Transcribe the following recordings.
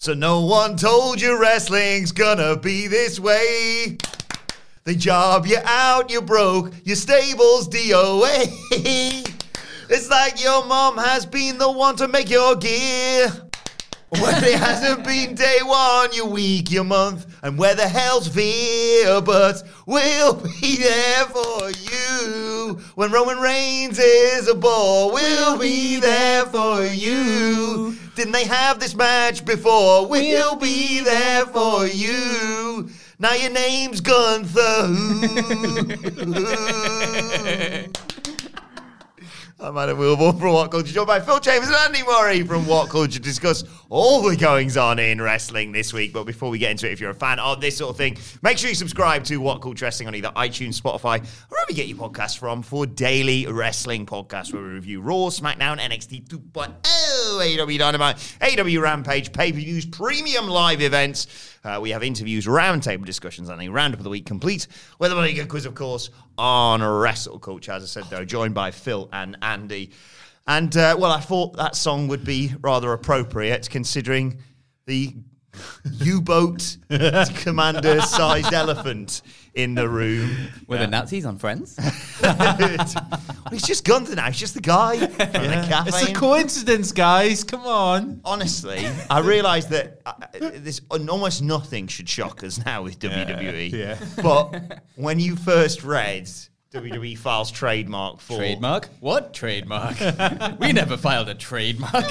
so no one told you wrestling's gonna be this way. They job you out, you broke, your stable's DOA. it's like your mom has been the one to make your gear. When it hasn't been day one, your week, your month, and where the hell's Veer? But we'll be there for you. When Roman Reigns is a ball, we'll be there for you. Didn't they have this match before? We'll be there for you. Now your name's Gunther. I'm Adam Wilborn from What Culture, joined by Phil Chambers and Andy Murray from What Culture to discuss all the goings on in wrestling this week. But before we get into it, if you're a fan of this sort of thing, make sure you subscribe to What Culture Wrestling on either iTunes, Spotify, or wherever you get your podcasts from for daily wrestling podcasts where we review Raw, SmackDown, NXT 2.0, AEW Dynamite, AEW Rampage, pay-per-views, premium live events. Uh, we have interviews, roundtable discussions, and a roundup of the week complete with a good quiz, of course, on Wrestle Culture. As I said, though, joined by Phil and Andy. And, uh, well, I thought that song would be rather appropriate considering the U boat commander sized elephant in the room. Were the Nazis on Friends? well, he's just Gunther now. He's just the guy from the cafe. It's a coincidence, guys. Come on. Honestly, I realised that uh, this almost nothing should shock us now with WWE. Yeah. But when you first read WWE files trademark for trademark? What trademark? we never filed a trademark.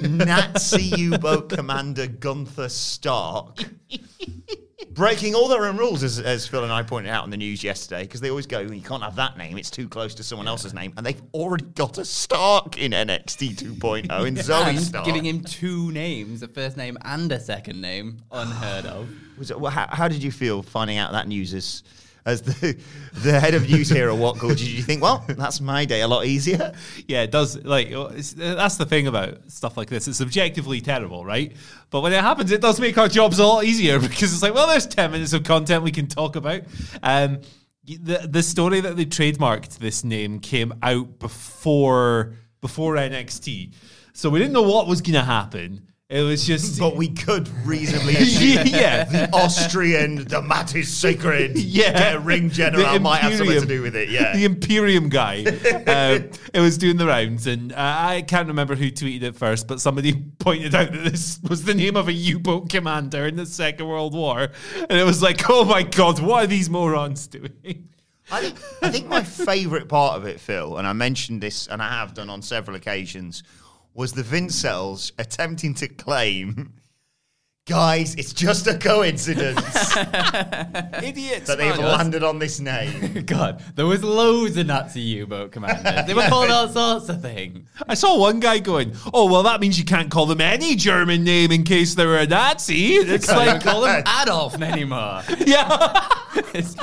Nazi U-boat commander Gunther Stark. Breaking all their own rules, as, as Phil and I pointed out on the news yesterday, because they always go, you can't have that name, it's too close to someone else's name. And they've already got a Stark in NXT 2.0 in Zoey and Stark. giving him two names, a first name and a second name, unheard of. Was it, well, how, how did you feel finding out that news as, as the, the head of news here at What Culture? Did you think, well, that's my day a lot easier? Yeah, it does. Like that's the thing about stuff like this. It's objectively terrible, right? But when it happens, it does make our jobs a lot easier because it's like, well, there's ten minutes of content we can talk about. Um, the the story that they trademarked this name came out before before NXT, so we didn't know what was going to happen. It was just, But we could reasonably assume yeah, the Austrian, the mat is sacred. Yeah. Ring general The might have something to do with it. Yeah. the Imperium guy. uh, it was doing the rounds, and uh, I can't remember who tweeted it first, but somebody pointed out that this was the name of a U-boat commander in the Second World War, and it was like, oh my god, what are these morons doing? I think, I think my favourite part of it, Phil, and I mentioned this, and I have done on several occasions, was the Vincels attempting to claim, guys, it's just a coincidence Idiots! that they've landed on this name. God, there was loads of Nazi U-boat commanders. They were called all sorts of things. I saw one guy going, "Oh well, that means you can't call them any German name in case they're a Nazi." It's They don't like, call them Adolf anymore. yeah, It's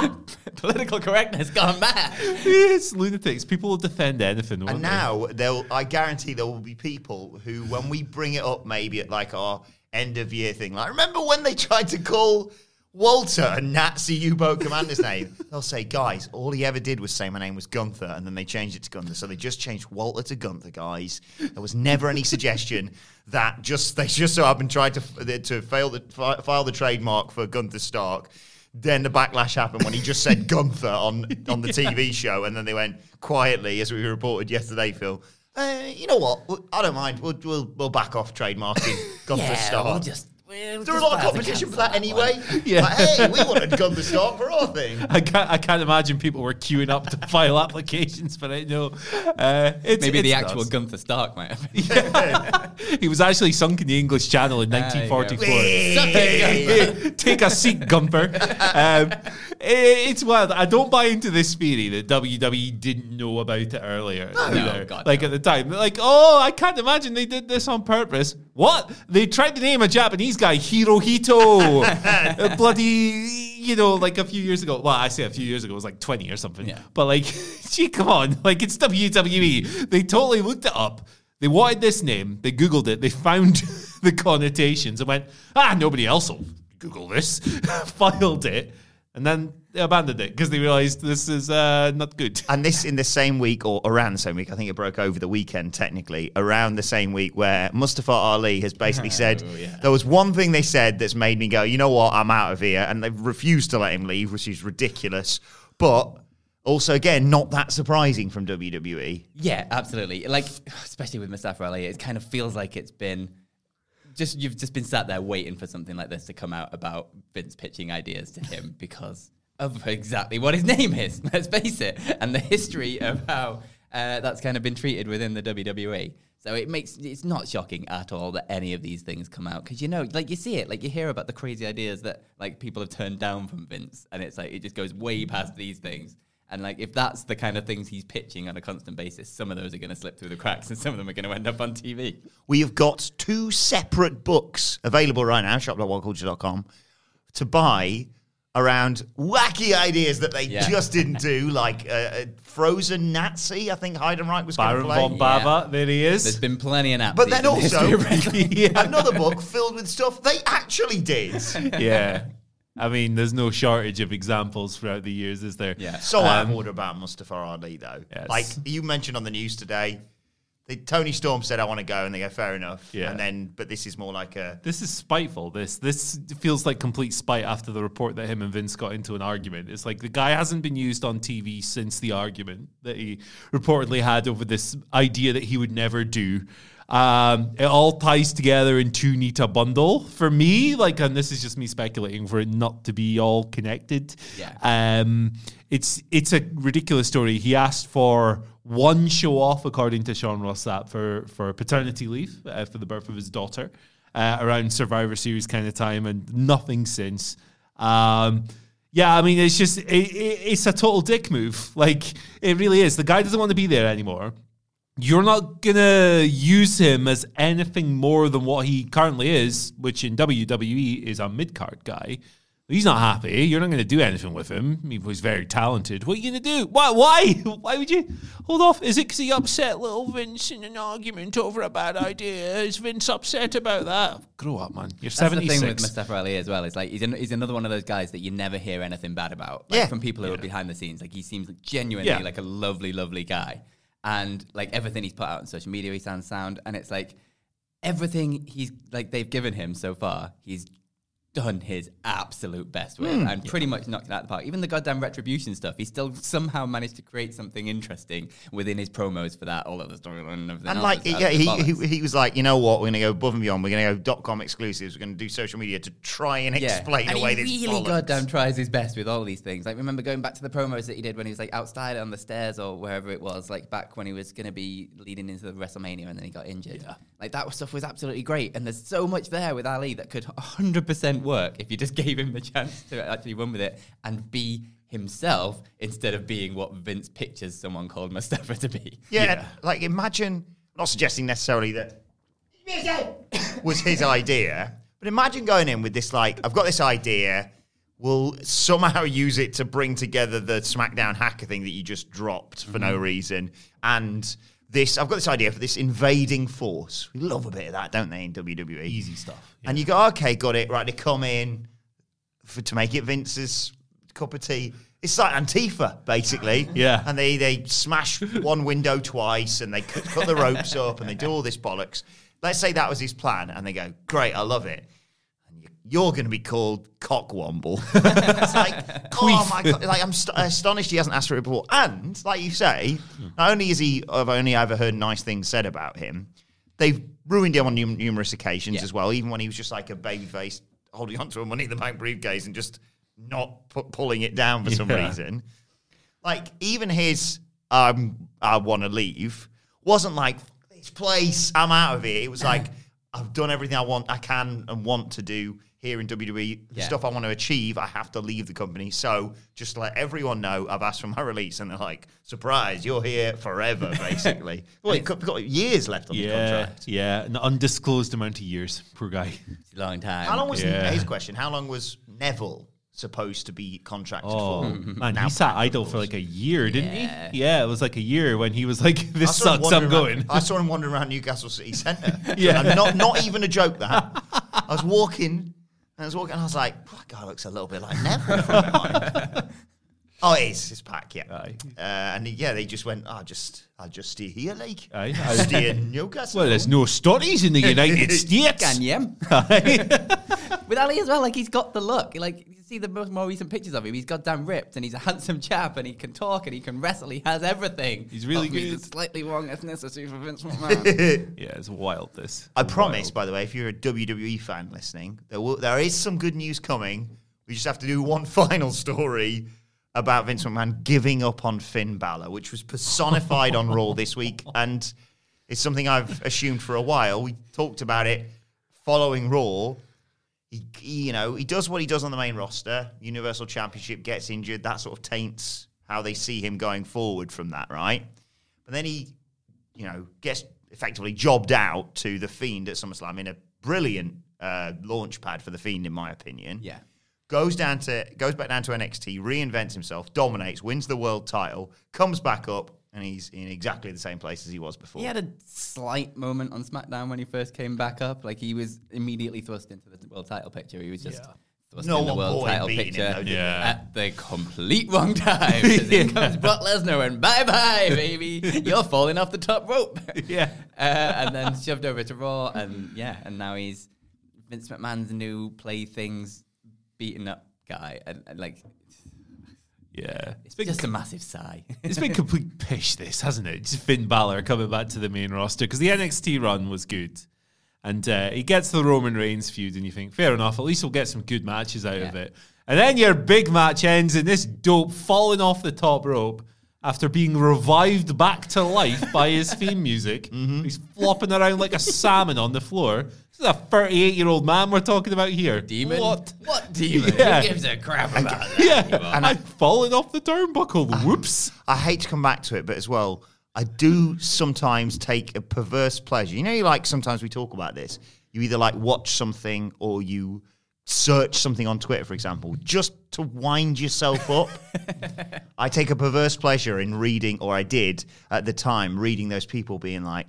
political correctness gone mad. it's lunatics. People will defend anything. won't And they? now, there'll, I guarantee there will be people who, when we bring it up, maybe at like our end of year thing. Like, remember when they tried to call Walter a Nazi U-boat commander's name? They'll say, guys, all he ever did was say my name was Gunther, and then they changed it to Gunther. So they just changed Walter to Gunther, guys. There was never any suggestion that just they just so happened and tried to to fail the file the trademark for Gunther Stark. Then the backlash happened when he just said Gunther on on the TV show, and then they went quietly, as we reported yesterday, Phil. Uh, you know what? I don't mind. We'll we'll, we'll back off trademarking Gunther Stark. we'll just. We'll Is a lot of competition for that anyway? one. Yeah. Like, hey, we wanted Gunther Stark for our thing. I can't. I can't imagine people were queuing up to file applications for it. No, uh, it's, Maybe the actual nuts. Gunther Stark might have been. he was actually sunk in the English Channel in There you go. 1944. Take a seat, Gunther. Um, i- it's wild. I don't buy into this theory that WWE didn't know about it earlier. either. God, like no. at the time, like, oh, I can't imagine they did this on purpose. What? They tried to name a Japanese guy Hirohito. Bloody, you know, like a few years ago. Well, I say a few years ago, it was like 20 or something. Yeah. But like, gee, come on. Like, it's WWE. They totally looked it up. They wanted this name. They Googled it. They found the connotations and went, ah, nobody else will Google this. Filed it. And then they abandoned it because they realized this is uh, not good. And this in the same week, or around the same week, I think it broke over the weekend technically, around the same week where Mustafa Ali has basically said there was one thing they said that's made me go, you know what, I'm out of here. And they've refused to let him leave, which is ridiculous. But also, again, not that surprising from. WWE. Yeah, absolutely. Like, especially with Mustafa Ali, it kind of feels like it's been just you've just been sat there waiting for something like this to come out about Vince pitching ideas to him because of exactly what his name is. Let's face it, and the history of how uh, that's kind of been treated within the WWE. So it makes it's not shocking at all that any of these things come out because you know, like you see it, like you hear about the crazy ideas that like people have turned down from Vince, and it's like it just goes way past these things. And like, if that's the kind of things he's pitching on a constant basis, some of those are going to slip through the cracks, and some of them are going to end up on TV. We have got two separate books available right now, shop.whatculture.com, to buy around wacky ideas that they Yeah. just didn't do, like uh, a frozen Nazi, I think Heidenreich was going to Baron play. von Bava, there he There's is. been plenty of naps. But then also, Yeah. another book filled with stuff they actually did. yeah. I mean, there's no shortage of examples throughout the years, is there? Yeah. So out Um, of order about Mustafa Ali, though. Yes. Like you mentioned on the news today, Toni Storm said, "I want to go," and they go, "Fair enough." Yeah. And then, but this is more like a This is spiteful. This this feels like complete spite after the report that him and Vince got into an argument. It's like the guy hasn't been used on TV since the argument that he reportedly had over this idea that he would never do. Um, it all ties together in too neat a bundle for me. Like, and this is just me speculating for it not to be all connected. Yeah. Um, it's it's a ridiculous story. He asked for one show off, according to Sean Ross Sapp, for for paternity leave uh, for the birth of his daughter uh, around Survivor Series kind of time, and nothing since. Um, yeah, I mean, it's just it, it, it's a total dick move. Like it really is. The guy doesn't want to be there anymore. You're not gonna use him as anything more than what he currently is, which in WWE is a mid card guy. He's not happy. You're not going to do anything with him. I mean, he's very talented. What are you going to do? Why? Why? Why would you hold off? Is it because he upset little Vince in an argument over a bad idea? Is Vince upset about that? Grow up, man. You're That's the 76. thing with Mustafa Ali as well. Is like he's, an, he's another one of those guys that you never hear anything bad about. Like, Yeah. From people who are behind the scenes, like he seems genuinely Yeah. like a lovely, lovely guy, and like everything he's put out on social media, he sounds sound, and it's like everything he's like they've given him so far, he's done his absolute best with hmm. and pretty much knocked it out of the park. Even the goddamn retribution stuff, he still somehow managed to create something interesting within his promos for that, all of the storyline and everything. And like, yeah, he, he, he was like, you know what, we're going to go above and beyond. We're going to go dot com exclusives. We're going to do social media to try and explain and away he this really bollocks. goddamn tries his best with all these things. Like remember going back to the promos that he did when he was like outside on the stairs or wherever it was, like back when he was going to be leading into the WrestleMania and then he got injured. Like that stuff was absolutely great, and there's so much there with Ali that could 100% work if you just gave him the chance to actually run with it and be himself instead of being what Vince pictures someone called Mustafa to be. Yeah, like imagine, not suggesting necessarily that was his idea, but imagine going in with this like, I've got this idea. We'll somehow use it to bring together the SmackDown hacker thing that you just dropped for no mm-hmm. reason, and this. I've got this idea for this invading force. We love a bit of that, don't they? In WWE, Easy stuff. and you go, okay, got it. Right, they come in for, to make it Vince's cup of tea. It's like Antifa, basically. Yeah. And they they smash one window twice, and they cut, cut the ropes up, and they do all this bollocks. Let's say that was his plan, and they go, great, I love it. You're going to be called Cockwomble. it's like, oh my god! Like I'm st- astonished he hasn't asked for it before. And like you say, not only is he, I've only ever heard nice things said about him. They've ruined him on num- numerous occasions Yeah. as well. Even when he was just like a baby face holding onto a money in the bank briefcase and just not pu- pulling it down for some reason. Like even his um, I want to leave wasn't like this place. I'm out of here. It was like I've done everything I want, I can, and want to do here in WWE. The Yeah. stuff I want to achieve, I have to leave the company. So just let everyone know I've asked for my release, and they're like, "Surprise, you're here forever." Basically, well, you've got, got years left on the contract. yeah, an undisclosed amount of years. Poor guy. Long time. How long was Yeah. his question? How long was Neville supposed to be contracted Oh for? man, Now he sat idle for like a year, didn't Yeah. he? Yeah, it was like a year when he was like, "This sucks, I'm wandering going." around- I saw him wandering around Newcastle City Centre. Yeah. And not not even a joke. That I was walking, and I was walking, and I was like, "That guy looks a little bit like Neville from behind." oh, it is. It's Pac, yeah. Aye. Uh, and yeah, they just went, "I just, I just stay here, like, Aye. I stay in Newcastle." well, there's no stories in the United States. Can you? With Ali as well, like he's got the look. Like you see the most more recent pictures of him, he's goddamn ripped and he's a handsome chap and he can talk and he can wrestle. He has everything. He's really But he's good. a slightly wrong ethnicity for Vince McMahon. yeah, it's wild. This. I promise, by the way, if you're a WWE fan listening, there will, there is some good news coming. We just have to do one final story about Vince McMahon giving up on Finn Balor, which was personified on Raw this week, and it's something I've assumed for a while. We talked about it following Raw. He, he, you know, he does what he does on the main roster. Universal Championship gets injured. That sort of taints how they see him going forward from that, right? But then he you know, gets effectively jobbed out to the Fiend at SummerSlam in a brilliant uh, launch pad for the Fiend, in my opinion. yeah. Goes down to goes back down to NXT, reinvents himself, dominates, wins the world title, comes back up, and he's in exactly the same place as he was before. He had a slight moment on SmackDown when he first came back up. Like he was immediately thrust into the world title picture. He was just thrust No in the one world bought him title beating him, picture though, did they? Yeah. at the complete wrong time. 'Cause In comes Brock Lesnar and bye bye, baby. You're falling off the top rope. Yeah. uh, and then shoved over to Raw, and yeah, and now he's Vince McMahon's new playthings beaten up guy, and, and like Yeah, it's just a massive sigh. it's been complete pish, this hasn't it? Just Finn Balor coming back to the main roster because the NXT run was good, and uh, he gets the Roman Reigns feud, and you think, fair enough, at least we'll get some good matches out of it. And then your big match ends in this dope falling off the top rope after being revived back to life by his theme music. Mm-hmm. He's flopping around like a salmon on the floor. This is a 38 year old man we're talking about here. demon? What? What demon? Yeah. Who gives a crap about that? Yeah, and I'm falling off the turnbuckle. Ah. Whoops. I hate to come back to it, but as well, I do sometimes take a perverse pleasure. You know, like sometimes we talk about this. You either like watch something or you search something on Twitter, for example, just to wind yourself up. I take a perverse pleasure in reading, or I did at the time, reading those people being like,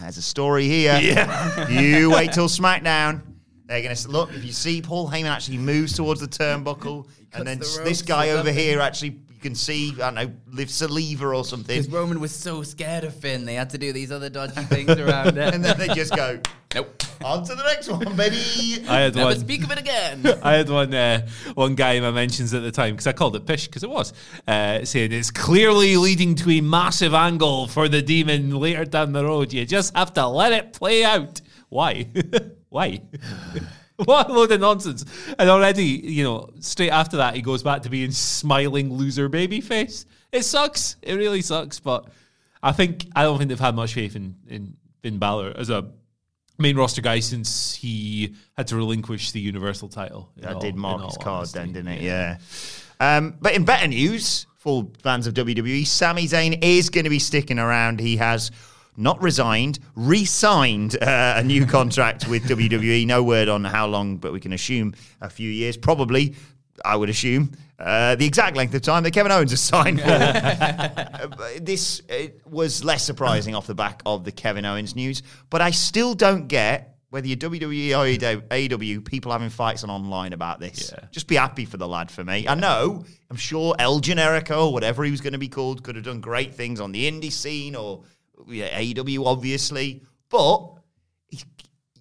"There's a story here. Yeah. you wait till SmackDown." They're gonna look if you see Paul Heyman actually moves towards the turnbuckle, and then the this guy over here actually you can see I don't know live saliva or something, Because Roman was so scared of Finn, they had to do these other dodgy things around it. and then they just go nope. On to the next one, baby. I had Never one. speak of it again. I had one uh, one guy in my mentions at the time because I called it pish because it was uh, saying it's clearly leading to a massive angle for the demon later down the road. You just have to let it play out. Why? Why? what a load of nonsense! And already, you know, straight after that, he goes back to being smiling loser baby face. It sucks. It really sucks. But I think I don't think they've had much faith in in Finn Balor as a main roster guy since he had to relinquish the Universal title. That all- did mark his card honesty. then, didn't it? Yeah. Um, but in better news, for fans of WWE, Sami Zayn is going to be sticking around. He has not resigned, re-signed uh, a new contract with WWE. No word on how long, but we can assume a few years, probably I would assume, uh, the exact length of time that Kevin Owens has signed for. Uh, this uh, was less surprising off the back of the Kevin Owens news, but I still don't get whether you're WWE or AEW, people having fights on online about this. Yeah. Just be happy for the lad for me. I know, I'm sure El Generico or whatever he was going to be called could have done great things on the indie scene or yeah, AEW, obviously, but he,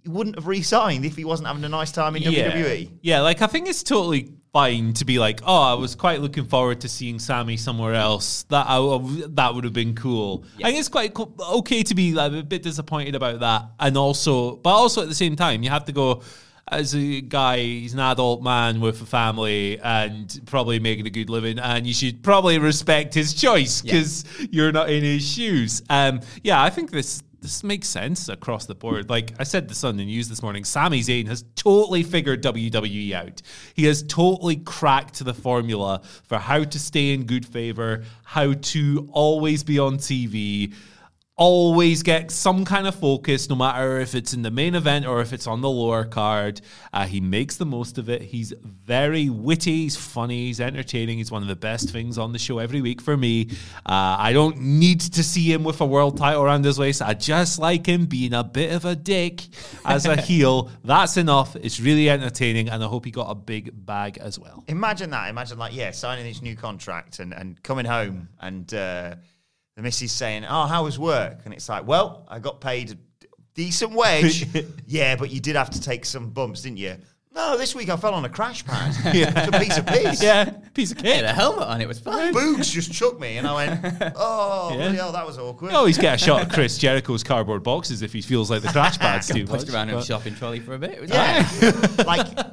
he wouldn't have re-signed if he wasn't having a nice time in yeah. WWE. Yeah, like I think it's totally fine to be like, oh, I was quite looking forward to seeing Sami somewhere else. That I, that would have been cool. I think it's quite co- okay to be like, a bit disappointed about that, and also, but also at the same time, you have to go. As a guy, he's an adult man with a family and probably making a good living, and you should probably respect his choice because you're not in his shoes. Um, yeah, I think this this makes sense across the board. Like I said this on the news this morning, Sami Zayn has totally figured WWE out. He has totally cracked the formula for how to stay in good favor, how to always be on TV, always get some kind of focus, no matter if it's in the main event or if it's on the lower card. Uh, he makes the most of it. He's very witty, he's funny, he's entertaining. He's one of the best things on the show every week for me. Uh, I don't need to see him with a world title around his waist. I just like him being a bit of a dick as a heel. That's enough. It's really entertaining, and I hope he got a big bag as well. Imagine that. Imagine like, yeah, signing his new contract and, and coming home and uh, the missus saying, "Oh, how was work?" And it's like, "Well, I got paid a decent wage. yeah, but you did have to take some bumps, didn't you?" No, this week I fell on a crash pad. yeah. It's a piece of piss. Yeah, piece of He had cake. a helmet on, it was fine. Boogs just chucked me, and I went, "Oh, Yeah. bloody hell, that was awkward." You always get a shot of Chris Jericho's cardboard boxes if he feels like the crash pad's too much. Pushed around in a shopping trolley for a bit. It was yeah, fine. like I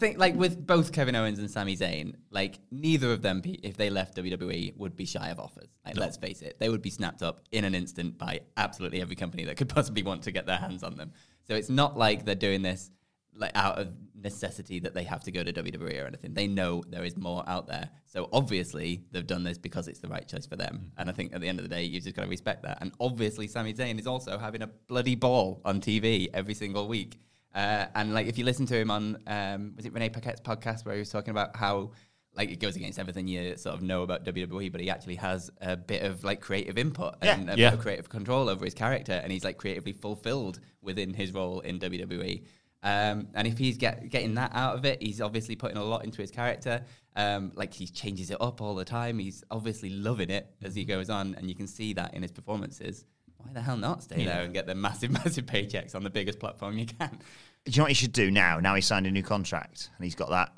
think like with both Kevin Owens and Sami Zayn, like neither of them, if they left WWE, would be shy of offers. Like let's face it, they would be snapped up in an instant by absolutely every company that could possibly want to get their hands on them. So it's not like they're doing this like out of necessity that they have to go to WWE or anything. They know there is more out there. So obviously they've done this because it's the right choice for them. Mm. And I think at the end of the day, you've just got to respect that. And obviously Sami Zayn is also having a bloody ball on TV every single week. Uh, and like if you listen to him on um, was it Renee Paquette's podcast where he was talking about how like it goes against everything you sort of know about WWE, but he actually has a bit of like creative input Yeah. and a Yeah. bit of creative control over his character, and he's like creatively fulfilled within his role in WWE. Um, and if he's get, getting that out of it, he's obviously putting a lot into his character. Um, like he changes it up all the time. He's obviously loving it as he goes on, and you can see that in his performances. Why the hell not stay there and get the massive, massive paychecks on the biggest platform you can? Do you know what he should do now? Now he's signed a new contract and he's got that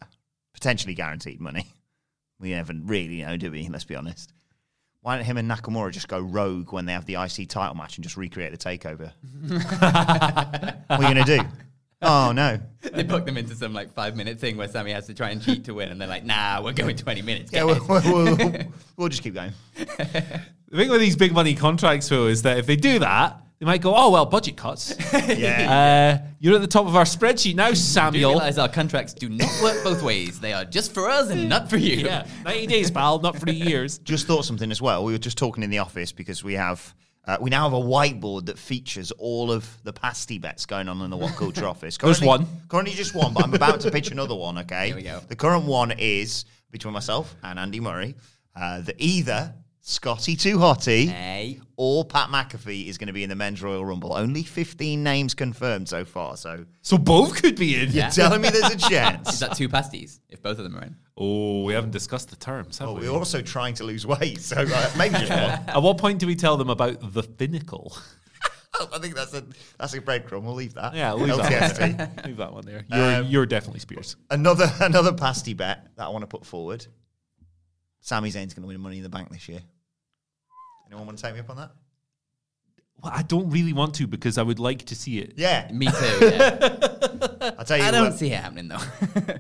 potentially guaranteed money. We never really know, do we? Let's be honest. Why don't him and Nakamura just go rogue when they have the IC title match and just recreate the takeover? what are you going to do? Oh, no. they put them into some like five minute thing where Sami has to try and cheat to win, and they're like, "Nah, we're going twenty minutes." Yeah, we'll, we'll, we'll, we'll just keep going. The thing with these big money contracts, though, is that if they do that, they might go, oh, well, budget cuts. Yeah. uh, you're at the top of our spreadsheet now, Do you realize our contracts do not work both ways? They are just for us and not for you. Yeah, 90 days, pal, not three years. just thought something as well. We were just talking in the office because we have uh, we now have a whiteboard that features all of the pasty bets going on in the What Culture office. There's Currently- one. Currently just one, but I'm about to pitch another one. Okay. Here we go. The current one is between myself and Andy Murray. Uh, that either Scotty 2 Hotty Hey. or Pat McAfee is going to be in the men's Royal Rumble. Only 15 names confirmed so far. So So both could be in. you're telling me there's a chance. Is that two pasties if both of them are in? Oh, we haven't discussed the terms, have Oh, we? we're also trying to lose weight, so uh, maybe just one. At what point do we tell them about the Finnacle? I think that's a that's a breadcrumb. We'll leave that. Yeah, leave LTST. that, one. leave that one there. You're, Um, you're definitely Spears. Another another pasty bet that I want to put forward. Sami Zayn's going to win Money in the Bank this year. Anyone want to take me up on that? Well, I don't really want to because I would like to see it. Yeah, Me too. Yeah. I'll tell you. I don't what, see it happening though.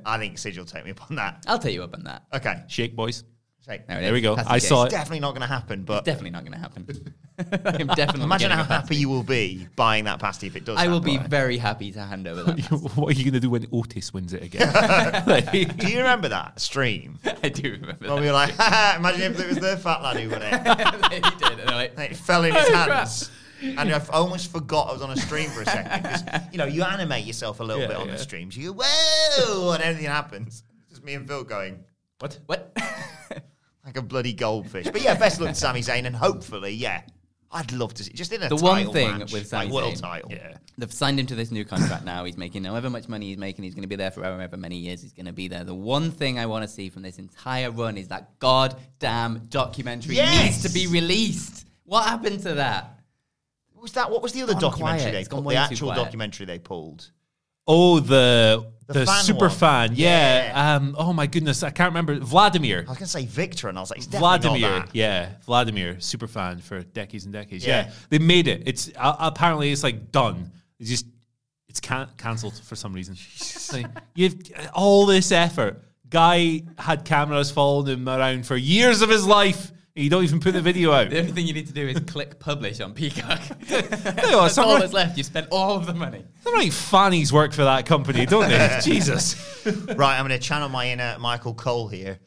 I think Sid will take me up on that. I'll take you up on that. Okay, Shake, boys. Shake. There, it There is. we go. Pass I case. saw It's it. definitely not going to happen. But Definitely not going to happen. I'm definitely. imagine how happy you will be buying that pasty if it does. I will happen. be very happy to hand over that. pasty. what are you going to do when Otis wins it again? Like- Do you remember that stream? I do remember When we were like, imagine if it was the fat lad who won it. that. he did. And they're like, And it fell in oh, his Oh, crap. hands. And I f- almost forgot I was on a stream for a second because you know you animate yourself a little Yeah, bit on yeah. the streams. You go whoa, and everything happens. Just just me and Phil going What? What? Like a bloody goldfish. But yeah, best luck to Sami Zayn, and hopefully, yeah, I'd love to see just in a The one thing match, with Sami like world Zayn- title. Yeah. They've signed him to this new contract now. He's making however much money he's making. He's going to be there for however many years he's going to be there. The one thing I want to see from this entire run is that goddamn documentary Yes! needs to be released. What happened to that? Was that? What was the other documentary quiet. they pulled? The actual quiet. documentary they pulled. Oh, the The the, fan super one. fan. Yeah. Yeah. Um. Oh my goodness, I can't remember. Vladimir. I was going to say Victor, and I was like, Vladimir, yeah, Vladimir, super fan for decades and decades. Yeah. Yeah, they made it. It's uh, apparently it's like done. It's just it's can- cancelled for some reason. Like, you've all this effort. Guy had cameras following him around for years of his life. And you don't even put the video out. The only thing you need to do is click publish on Peacock. Tell you That's some all right- that's left. You spent all of the money. some right fannies work for that company, don't they? Jesus. Right, I'm going to channel my inner Michael Cole here.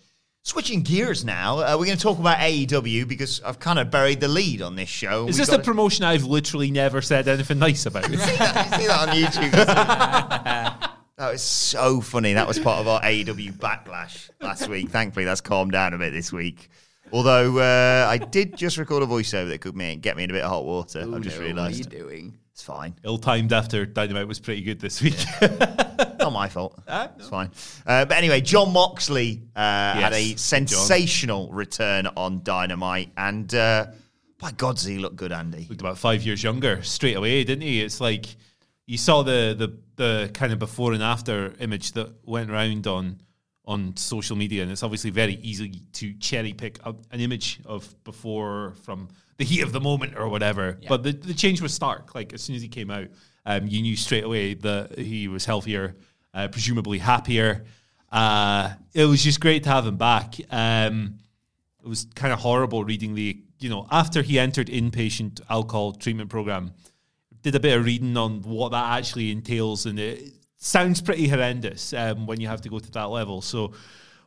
Switching gears now, uh, we're going to talk about AEW because I've kind of buried the lead on this show. Is We've this got a promotion I've literally never said anything nice about? see that, you see that on YouTube? that was so funny. That was part of our AEW backlash last week. Thankfully, that's calmed down a bit this week. Although uh, I did just record a voiceover that could me, get me in a bit of hot water. I've just No, What are you doing? It's fine. Ill timed after Dynamite was pretty good this week. Not my fault. It's fine. Uh, but anyway, Jon Moxley uh, had a Yes, sensational return on Dynamite. And uh, by God, does he look good, Andy? looked about five years younger straight away, didn't he? It's like you saw the the the kind of before and after image that went around on on social media, and it's obviously very easy to cherry pick a, an image of before from the heat of the moment or whatever. But the, the change was stark. Like as soon as he came out, um, you knew straight away that he was healthier, uh, presumably happier. Uh, it was just great to have him back. Um, it was kind of horrible reading the you know after he entered inpatient alcohol treatment program did a bit of reading on what that actually entails and it sounds pretty horrendous um, when you have to go to that level so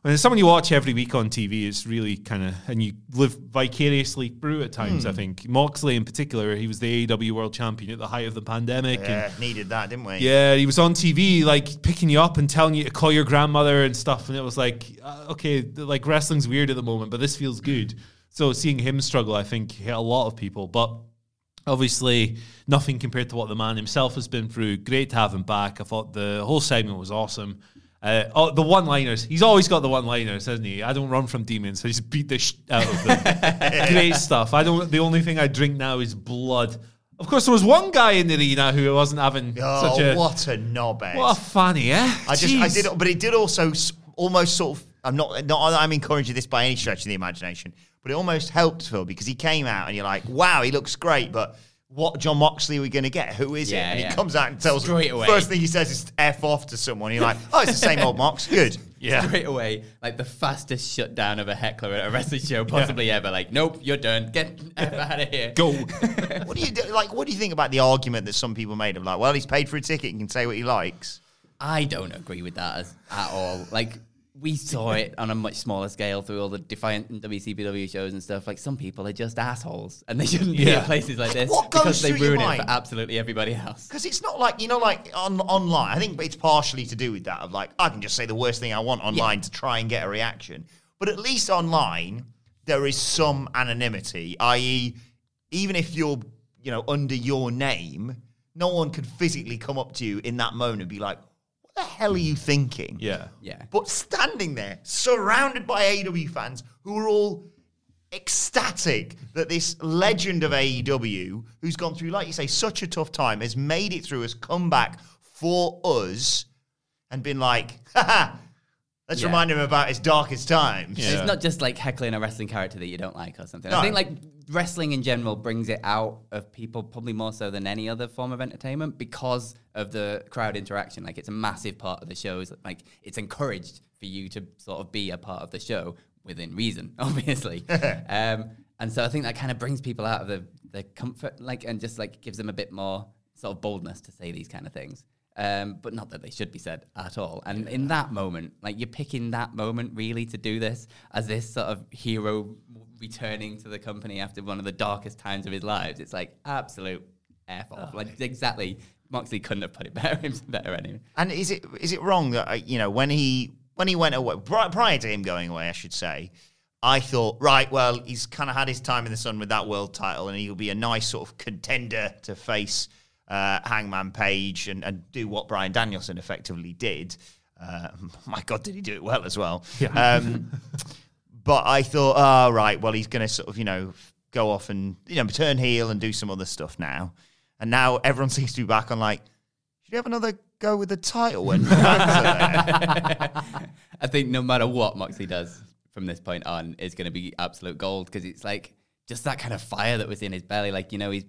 when it's someone you watch every week on TV, it's really kind of, and you live vicariously through at times. Hmm. I think Moxley, in particular, he was the AEW World Champion at the height of the pandemic, and needed that, didn't we? yeah, he was on TV, like picking you up and telling you to call your grandmother and stuff. And it was like, uh, okay, like wrestling's weird at the moment, but this feels good. So seeing him struggle, I think, hit a lot of people. But obviously, nothing compared to what the man himself has been through. Great to have him back. I thought the whole segment was awesome. Uh, oh, the one-liners. He's always got the one-liners, hasn't he? I don't run from demons. I just beat the sh- out of them. Great stuff. I don't. The only thing I drink now is blood. Of course, there was one guy in the arena who wasn't having Oh, such a what a knobhead. what a fanny, eh? I just, I did, but it did also almost sort of. I'm not, not. I'm encouraging this by any stretch of the imagination, but it almost helped Phil because he came out and you're like, wow, he looks great, but. What Jon Moxley are we going to get? Who is it? Yeah, And he comes out and tells Straight away. First thing he says is "f off" to someone. You're like, "Oh, it's the same old Mox." Good. Yeah. Straight away, like the fastest shutdown of a heckler at a wrestling show possibly ever. Like, nope, you're done. Get F out of here. Go. What do you do, like? What do you think about the argument that some people made of like, well, he's paid for a ticket and can say what he likes? I don't agree with that as, at all. Like we saw it on a much smaller scale through all the Defiant and WCPW shows and stuff. Like some people are just assholes, and they shouldn't be Yeah. at places like this What goes because they through your ruin it for absolutely everybody else. Because it's not like you know, like on online. I think it's partially to do with that. Of like, I can just say the worst thing I want online to try and get a reaction. But at least online, there is some anonymity. I.e., even if you're, you know, under your name, no one could physically come up to you in that moment and be like, "What the hell are you thinking?" Yeah. Yeah. But standing there, surrounded by AEW fans who are all ecstatic that this legend of AEW, who's gone through, like you say, such a tough time, has made it through, has come back for us and been like, haha, let's Yeah. remind him about his darkest times. Yeah. It's not just like heckling a wrestling character that you don't like or something. No. I think like wrestling in general brings it out of people probably more so than any other form of entertainment because of the crowd interaction. Like it's a massive part of the shows. Like it's encouraged for you to sort of be a part of the show within reason, obviously. um, and so I think that kind of brings people out of the, the comfort, like, and just like gives them a bit more sort of boldness to say these kind of things. Um, but not that they should be said at all. And in that moment, like you're picking that moment really to do this as this sort of hero returning to the company after one of the darkest times of his lives. It's like absolute f off. Like exactly, Moxley couldn't have put it better better anyway. And is it is it wrong that uh, you know when he when he went away, pri- prior to him going away, I should say, I thought, right, well, he's kind of had his time in the sun with that world title, and he'll be a nice sort of contender to face uh, Hangman Page and, and do what Bryan Danielson effectively did. Uh, my God, did he do it well as well? Um, but I thought, oh, right, well, he's going to sort of, you know, go off and, you know, turn heel and do some other stuff now. And now everyone seems to be back on like, should you have another go with the title when fans are there? I think no matter what Moxley does from this point on is going to be absolute gold because it's like just that kind of fire that was in his belly. Like, you know, he's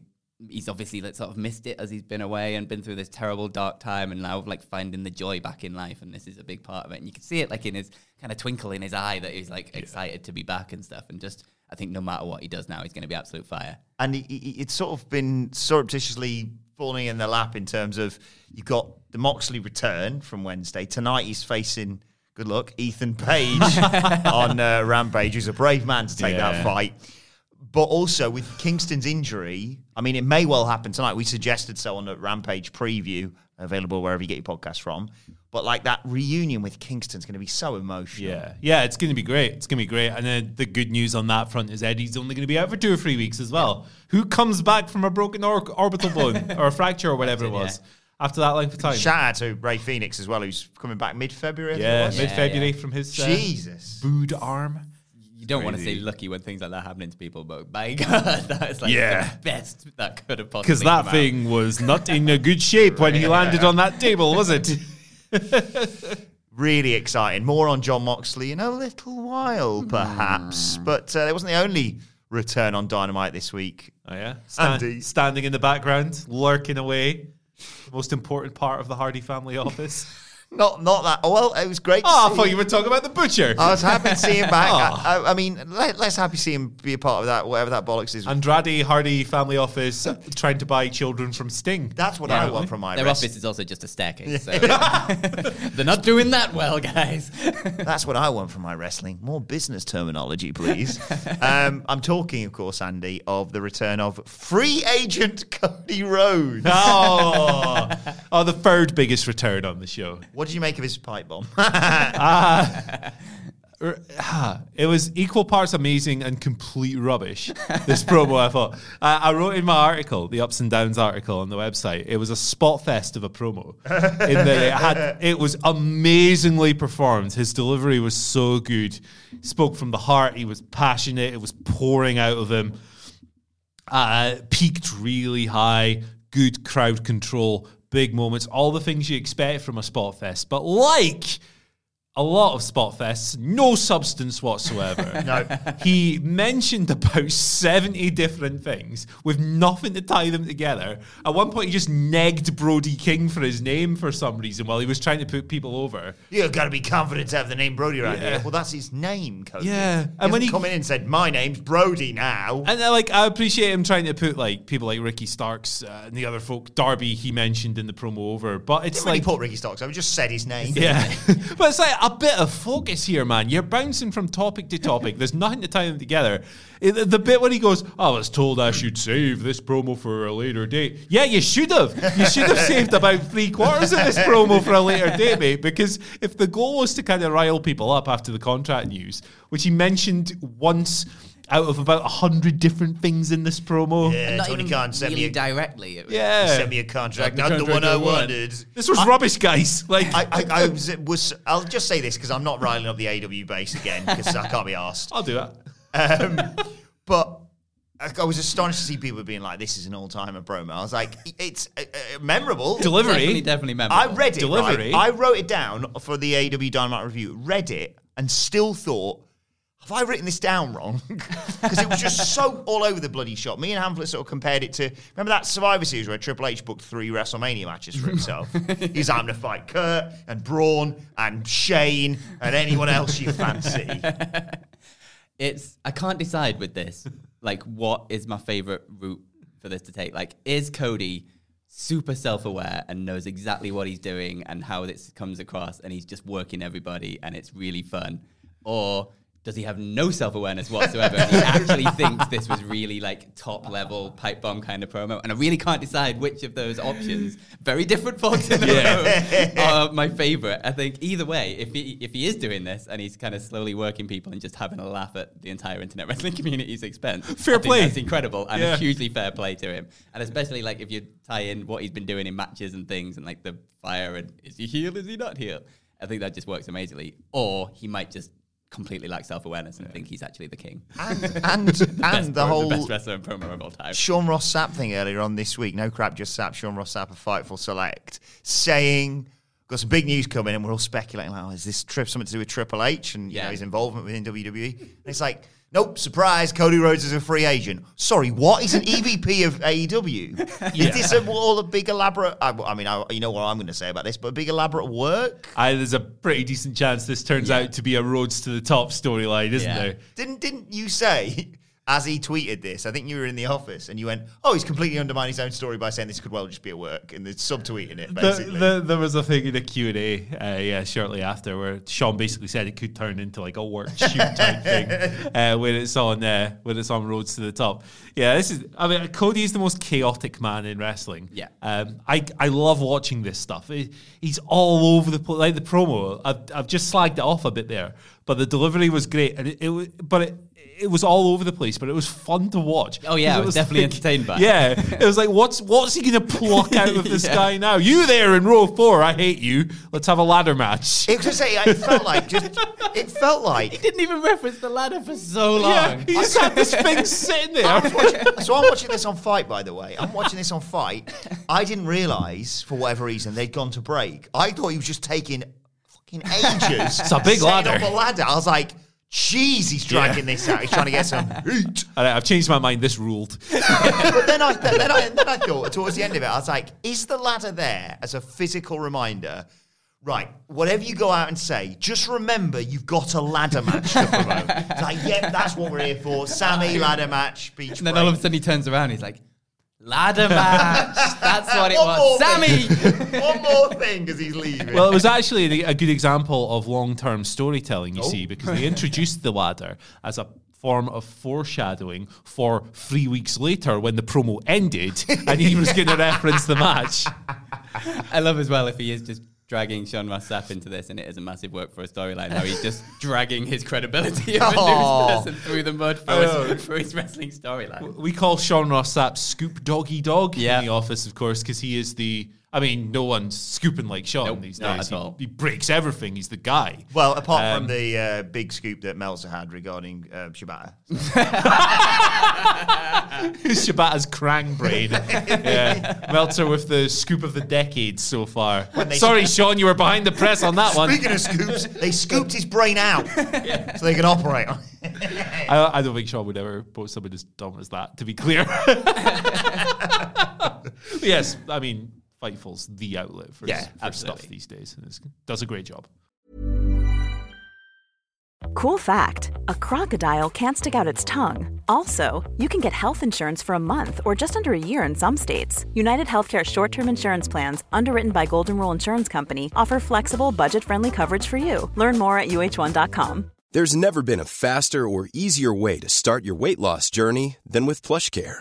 he's obviously like sort of missed it as he's been away and been through this terrible dark time and now of like finding the joy back in life and this is a big part of it and you can see it like in his kind of twinkle in his eye that he's like excited to be back and stuff and just I think no matter what he does now he's going to be absolute fire. and he, he- it's sort of been surreptitiously falling in the lap in terms of you've got the Moxley return from Wednesday. Tonight he's facing, good luck, Ethan Page on uh, Rampage, who's a brave man to take that fight. But also with Kingston's injury, I mean, it may well happen tonight. We suggested so on the Rampage preview, available wherever you get your podcast from. But like that reunion with Kingston's going to be so emotional. Yeah, yeah, it's going to be great. It's going to be great. And then the good news on that front is Eddie's only going to be out for two or three weeks as well. Who comes back from a broken or- orbital bone or a fracture or whatever it was after that length of time? Shout out to Rey Fenix as well, who's coming back mid February. yeah, mid February from his uh, Jesus. booed arm. You don't want to say lucky when things like that happening to people, but by God, that is like Yeah. the best that could have possibly Because that come out. thing was not in a good shape when he landed on that table, was it? Really exciting. More on Jon Moxley in a little while, perhaps. But uh, it wasn't the only return on Dynamite this week. Oh yeah, Stand- Andy. standing in the background, lurking away. The most important part of the Hardy family office. Not, not that. Oh, well, it was great. to oh, I see. thought you were talking about the butcher. I was happy to see him back. Oh. I, I, I mean, let, let's happy to see him be a part of that, whatever that bollocks is. Andrade Hardy family office trying to buy children from Sting. That's what Yeah. I want from my Their rest- office is also just a staircase, so they're not doing that well, guys. That's what I want from my wrestling. More business terminology, please. um, I'm talking, of course, Andy, of the return of free agent Cody Rhodes. Oh, oh, the third biggest return on the show. What did you make of his pipe bomb? Ah, It was equal parts amazing and complete rubbish. This promo, I thought. I, I wrote in my article, the ups and downs article on the website. It was a spot fest of a promo. in that it had, it was amazingly performed. His delivery was so good. He spoke from the heart. He was passionate. It was pouring out of him. Uh, peaked really high. Good crowd control. Big moments. All the things you expect from a spot fest. But like a lot of spot fests, no substance whatsoever. No. He mentioned about 70 different things with nothing to tie them together. At one point, he just negged Brody King for his name for some reason while he was trying to put people over. You've got to be confident to have the name Brody around Yeah. here. Well, that's his name, Cody. Yeah. He And when he- come in and said, "My name's Brody now," And uh, like, I appreciate him trying to put like people like Ricky Starks uh, and the other folk, Darby, he mentioned in the promo over. But it's didn't really like, put Ricky Starks, I just said his name. Yeah, but it's like a bit of focus here, man. You're bouncing from topic to topic. There's nothing to tie them together. The bit when he goes, oh, "I was told I should save this promo for a later date." Yeah, you should have. You should have saved about three quarters of this promo for a later date, mate. Because if the goal was to kind of rile people up after the contract news, which he mentioned once out of about a hundred different things in this promo, Yeah, Not Tony even Khan sent really me a, directly. It was- yeah, sent me a contract, Like not the the one contract I I wanted. this was rubbish, guys. Like, I, I, I was, was. I'll just say this because I'm not riling up the AEW base again because I can't be asked. I'll do that. Um, but I, I was astonished to see people being like, "This is an all-timer promo." I was like, "It's uh, uh, memorable." Delivery. Definitely, definitely memorable. I read it. Delivery. Right? I wrote it down for the AEW Dynamite review. Read it and still thought, have I written this down wrong? Because it was just so all over the bloody shop. Me and Hamlet sort of compared it to remember that Survivor Series where Triple H booked three WrestleMania matches for himself. He's having to fight Kurt and Braun and Shane and anyone else you fancy. It's I can't decide with this. Like, what is my favorite route for this to take? Like, is Cody super self-aware and knows exactly what he's doing and how this comes across, and he's just working everybody, and it's really fun, or does he have no self awareness whatsoever? He actually thinks this was really like top level pipe bomb kind of promo. And I really can't decide which of those options, very different folks in the room, are my favorite. I think either way, if he if he is doing this and he's kind of slowly working people and just having a laugh at the entire internet wrestling community's expense, Fair play. That's incredible and Yeah. hugely fair play to him. And especially like if you tie in what he's been doing in matches and things and like the fire and is he heel, is he not heel? I think that just works amazingly. Or he might just completely lack self awareness and think he's actually the king. And and, and Best the whole best wrestler and promo of all time. Sean Ross Sapp thing earlier on this week. No crap, just Sapp. Sean Ross Sapp, a Fightful Select, saying got some big news coming, and we're all speculating. Like, oh, is this trip something to do with Triple H and you Yeah. know his involvement within WWE? And it's like. Nope, surprise, Cody Rhodes is a free agent. Sorry, what? He's an EVP of AEW. Is this a, all a big elaborate, I, I mean, I, you know what I'm going to say about this, but a big elaborate work? I, there's a pretty decent chance this turns out to be a Rhodes to the top storyline, isn't Yeah. there? Didn't didn't you say as he tweeted this? I think you were in the office and you went, "Oh, he's completely undermined his own story by saying this could well just be a work," and then subtweeting it basically. the, there was a thing in a Q&A, uh, yeah, shortly after where Sean basically said it could turn into like a work shoot type thing uh, when it's on uh, when it's on Rhodes to the top. Yeah, this is. I mean, Cody is the most chaotic man in wrestling. Yeah. um, I I love watching this stuff. He- he's all over the place. Like the promo, I've, I've just slagged it off a bit there, but the delivery was great, and it, it but it. It was all over the place, but it was fun to watch. Oh, yeah, I it was definitely entertained by it. Yeah, it was like, what's what's he gonna pluck out of this Yeah. guy now? You there in row four? I hate you. Let's have a ladder match. it was just say it felt like just it felt like he Didn't even reference the ladder for so long. Yeah, he just had this thing sitting there. Watching- so I'm watching this on FITE, by the way. I'm watching this on FITE. I didn't realise, for whatever reason, they'd gone to break. I thought he was just taking fucking ages. It's a big ladder. Up a ladder. I was like, "Jeez, he's dragging this out. He's trying to get some heat." All right, I've changed my mind. This ruled. But then I, then, I, then I thought towards the end of it, I was like, is the ladder there as a physical reminder? Right, whatever you go out and say, just remember you've got a ladder match to promote. It's like, yeah, that's what we're here for. Sammy, ladder match, beach And then break. all of a sudden he turns around. He's like, ladder match. That's what it One was. more Sammy. One more thing because he's leaving. Well, it was actually a, a good example of long-term storytelling. You Oh. see, because they introduced the ladder as a form of foreshadowing for three weeks later when the promo ended, and he was going to reference the match. I love as well if he is just dragging Sean Ross Sapp into this, and it is a massive work for a storyline. How he's just dragging his credibility of a oh. news person through the mud for, his, oh. for his wrestling storyline. We call Sean Ross Sapp Scoop Doggy Dog Yeah. in the office, of course, because he is the. I mean, no one's scooping like Sean Nope, these days. He, he breaks everything. He's the guy. Well, apart Um, from the uh, big scoop that Meltzer had regarding uh, Shibata. Shibata's Krang brain. yeah. Meltzer with the scoop of the decade so far. they- Sorry, Sean, you were behind the press on that one. Speaking of scoops, they scooped his brain out so they could operate on it. I, I don't think Sean would ever post something as dumb as that, to be clear. yes, I mean, Fightful's the outlet for, Yeah, for stuff these days. And it does a great job. Cool fact a crocodile can't stick out its tongue. Also, you can get health insurance for a month or just under a year in some states. United Healthcare short term insurance plans, underwritten by Golden Rule Insurance Company, offer flexible, budget friendly coverage for you. Learn more at uh1.com. There's never been a faster or easier way to start your weight loss journey than with PlushCare.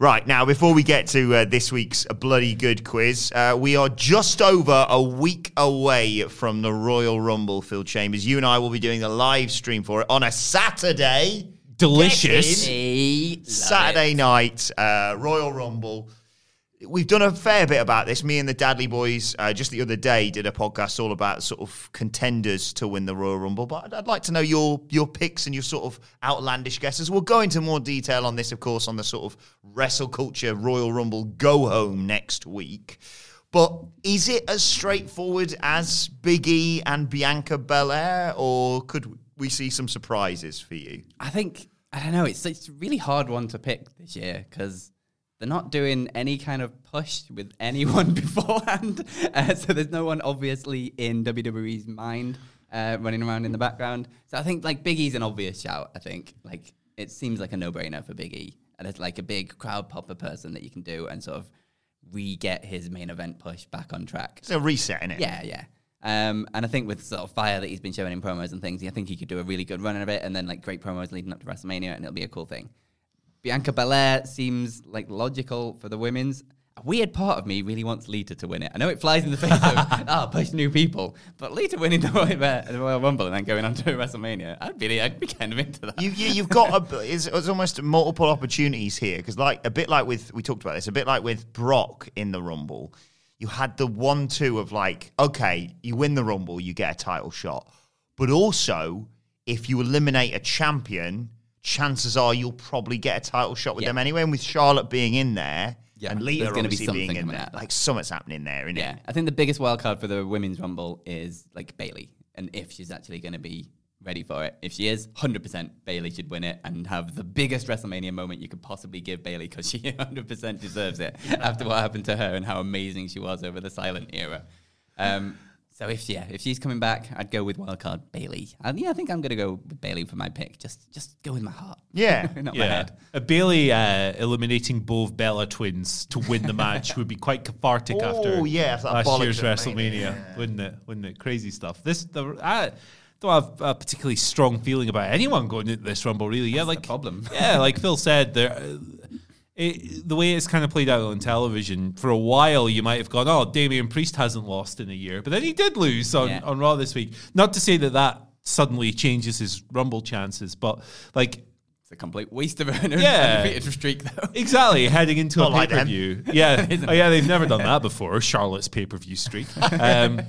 Right, now, before we get to uh, this week's bloody good quiz, uh, we are just over a week away from the Royal Rumble, Phil Chambers. You and I will be doing the live stream for it on a Saturday. delicious. Saturday it. night, uh, Royal Rumble. We've done a fair bit about this. Me and the Dadley boys uh, just the other day did a podcast all about sort of contenders to win the Royal Rumble. But I'd, I'd like to know your your picks and your sort of outlandish guesses. We'll go into more detail on this, of course, on the sort of Wrestle Culture Royal Rumble go home next week. But is it as straightforward as Big E and Bianca Belair, or could we see some surprises for you? I think I don't know. It's it's a really hard one to pick this year because they're not doing any kind of push with anyone beforehand. Uh, so there's no one obviously in WWE's mind uh, running around in the background. So I think like Big E's an obvious shout. I think like it seems like a no-brainer for Big E, and it's like a big crowd popper person that you can do and sort of re-get his main event push back on track. It's a reset, is it? Yeah, yeah. Um, and I think with sort of fire that he's been showing in promos and things, I think he could do a really good run of it, and then like great promos leading up to WrestleMania, and it'll be a cool thing. Bianca Belair seems like logical for the women's. A weird part of me really wants Lita to win it. I know it flies in the face of oh, push new people, but Lita winning the Royal, the Royal Rumble and then going on to WrestleMania, I'd be I'd be kind of into that. You, you, you've got a, it's, it's almost multiple opportunities here because, like a bit like with we talked about this, a bit like with Brock in the Rumble, you had the one-two of like, okay, you win the Rumble, you get a title shot, but also if you eliminate a champion, chances are you'll probably get a title shot with Yeah. them anyway. And with Charlotte being in there Yeah, and Lita gonna be obviously something being in there, like something's happening there, isn't Yeah, it? I think the biggest wild card for the women's rumble is like Bayley, and if she's actually going to be ready for it. If she is, hundred percent, Bayley should win it and have the biggest WrestleMania moment you could possibly give Bayley because she hundred percent deserves it after what happened to her and how amazing she was over the silent era. Um, so if yeah, if she's coming back, I'd go with wild card Bayley. And yeah, I think I'm going to go with Bayley for my pick. Just just go with my heart. Yeah. not my head. a Bayley uh, eliminating both Bella twins to win the match would be quite cathartic Oh, after yeah, last year's WrestleMania, Mania. wouldn't it? Wouldn't it? Crazy stuff. This the I don't have a particularly strong feeling about anyone going into this Rumble. Really, yeah, like problem. Yeah, like Phil said, there. uh, It, the way it's kind of played out on television, for a while you might have gone, "Oh, Damian Priest hasn't lost in a year," but then he did lose on, Yeah. on Raw this week. Not to say that that suddenly changes his Rumble chances, but like It's a complete waste of an Yeah. undefeated streak, though. Exactly, heading into Not a pay per view. Yeah, oh yeah, they've never done that before. Charlotte's pay per view streak, um,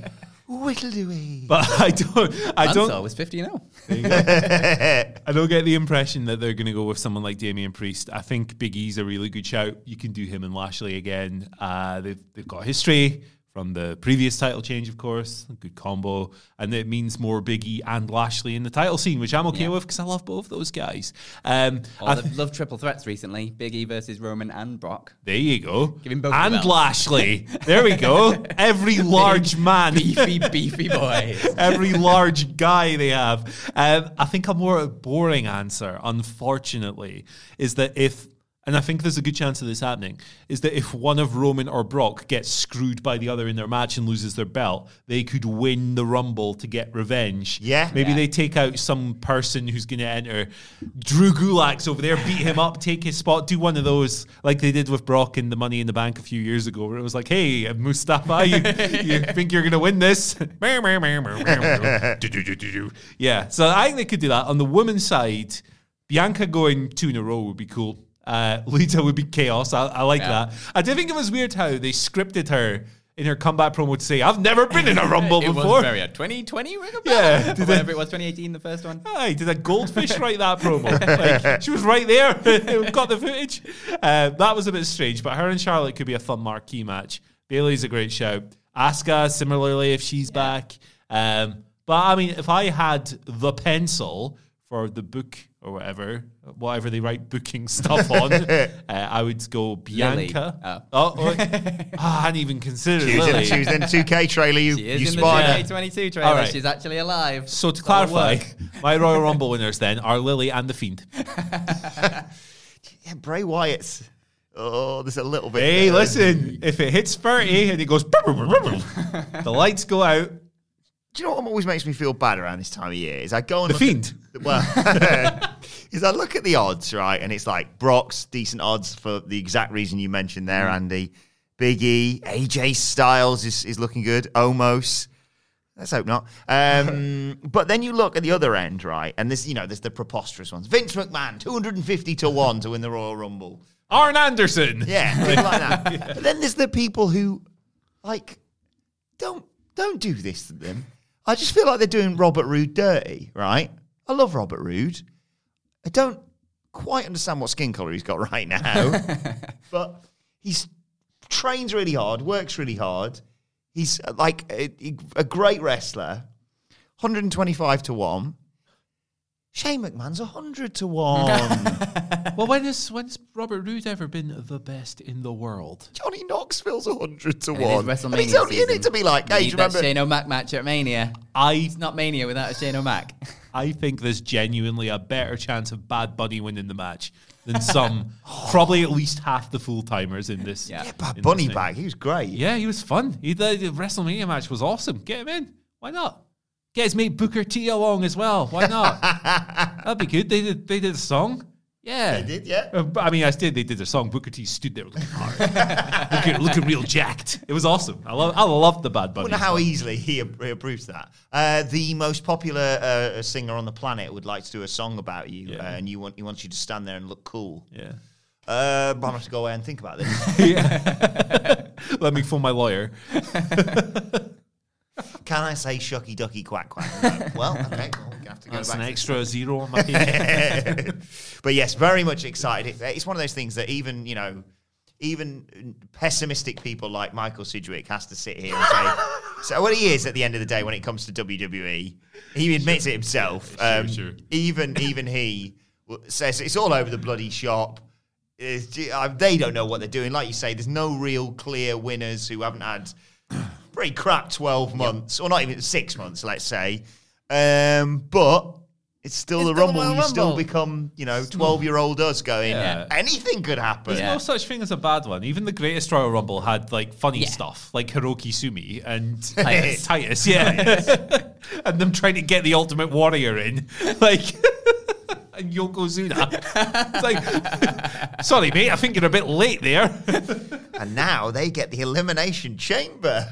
Whittle do but I don't. I Mansoor don't. was 50 0. I don't get the impression that they're going to go with someone like Damian Priest. I think Big E's a really good shout. You can do him and Lashley again. Uh, they've they've got history from the previous title change, of course. Good combo, and it means more Big E and Lashley in the title scene, which I'm okay Yeah. with because I love both those guys. Um, Oh, I they've loved triple threats recently. Big E versus Roman and Brock. There you go. Give him both and belts. Lashley. There we go. Every large man. Beefy, beefy boys. Every large guy they have. Um, I think a more boring answer, unfortunately, is that if, and I think there's a good chance of this happening, is that if one of Roman or Brock gets screwed by the other in their match and loses their belt, they could win the Rumble to get revenge. Yeah. Maybe Yeah. they take out some person who's going to enter. Drew Gulak's over there, beat him up, take his spot, do one of those like they did with Brock in the Money in the Bank a few years ago, where it was like, hey, Mustafa, you, you think you're going to win this? yeah, so I think they could do that. On the women's side, Bianca going two in a row would be cool. Uh, Lita would be chaos. I, I like Yeah. that. I did think it was weird how they scripted her in her comeback promo to say, I've never been in a Rumble it before. was very, uh, 2020 ring a? Yeah. Did whatever it was, 2018, the first one. Hi, did a goldfish write that promo? Like, she was right there. Got the footage. Uh, that was a bit strange, but her and Charlotte could be a fun marquee match. Bayley's a great shout. Asuka, similarly, if she's back. Um, but I mean, if I had the pencil for the book or whatever, whatever they write booking stuff on, uh, I would go Bianca. Oh. oh, ah, I hadn't even considered She was, in, Lilly. she was in 2K trailer. You, She is you in the spotted her. 2022 trailer. All right. She's actually alive. So to clarify, my Royal Rumble winners then are Lilly and the Fiend. Yeah, Bray Wyatt's. Oh, there's a little bit. Hey, there. listen, if it hits 30 and it goes, the lights go out. Do you know what always makes me feel bad around this time of year? Is I go and The Fiend. At, well, is I look at the odds, right, and it's like Brock's decent odds for the exact reason you mentioned there, Mm. Andy. Big E, AJ Styles is, is looking good. Omos. Let's hope not. Um, but then you look at the other end, right? And this, you know, there's the preposterous ones. Vince McMahon, 250 to 1 to win the Royal Rumble. Arn Anderson. Yeah, people like that. But then there's the people who, like, don't don't do this to them. I just feel like they're doing Robert Roode dirty, right? I love Robert Roode. I don't quite understand what skin color he's got right now, but he's trains really hard, works really hard. He's uh, like a, a great wrestler. 125 to 1. Shane McMahon's 100 to 1. well, when has when's Robert Roode ever been the best in the world? Johnny Knoxville's 100 to And 1. is WrestleMania And he's only in it to be like, You hey, do you remember? Shane O'Mac match at Mania. I It's not Mania without a Shane O'Mac. I think there's genuinely a better chance of Bad Bunny winning the match than some, probably at least half the full timers in this. Yeah. Yeah, Bad in Bunny this back. He was great. Yeah, he was fun. He, the, the WrestleMania match was awesome. Get him in. Why not? Get his mate Booker T along as well. Why not? That'd be good. They did. They did a song. Yeah, They did, yeah. Uh, I mean, I did. They did their song. Booker T stood there looking hard, looking, looking real jacked. It was awesome. I love. I loved the Bad I wonder how song. easily he, he approves that. Uh, the most popular uh, singer on the planet would like to do a song about you, Yeah. uh, and you want he wants you to stand there and look cool. Yeah. Uh, I'm gonna have to go away and think about this. Let me phone my lawyer. Can I say shucky ducky quack quack? No. well, okay, well, we're gonna have to go That's back. an to- extra zero on my page. but yes, very much excited. It- It's one of those things that even you know, even pessimistic people like Michael Sidgwick has to sit here and say. so what he is at the end of the day when it comes to WWE, he admits it himself. Um, sure. Even even he w- says it's all over the bloody shop. It's- uh, they don't know what they're doing. Like you say, there's no real clear winners who haven't had pretty crap 12 months, or not even six months, let's say. Um, but it's still It's the still the Rumble. Royal You still Rumble. become, you know, 12 year old us going, Yeah. anything could happen. There's Yeah. no such thing as a bad one. Even the greatest Royal Rumble had like funny Yeah. stuff, like Hiroki Sumi and Titus. Titus, yeah, and them trying to get the Ultimate Warrior in, like. And Yokozuna. It's like, sorry, mate, I think you're a bit late there. And now they get the Elimination Chamber.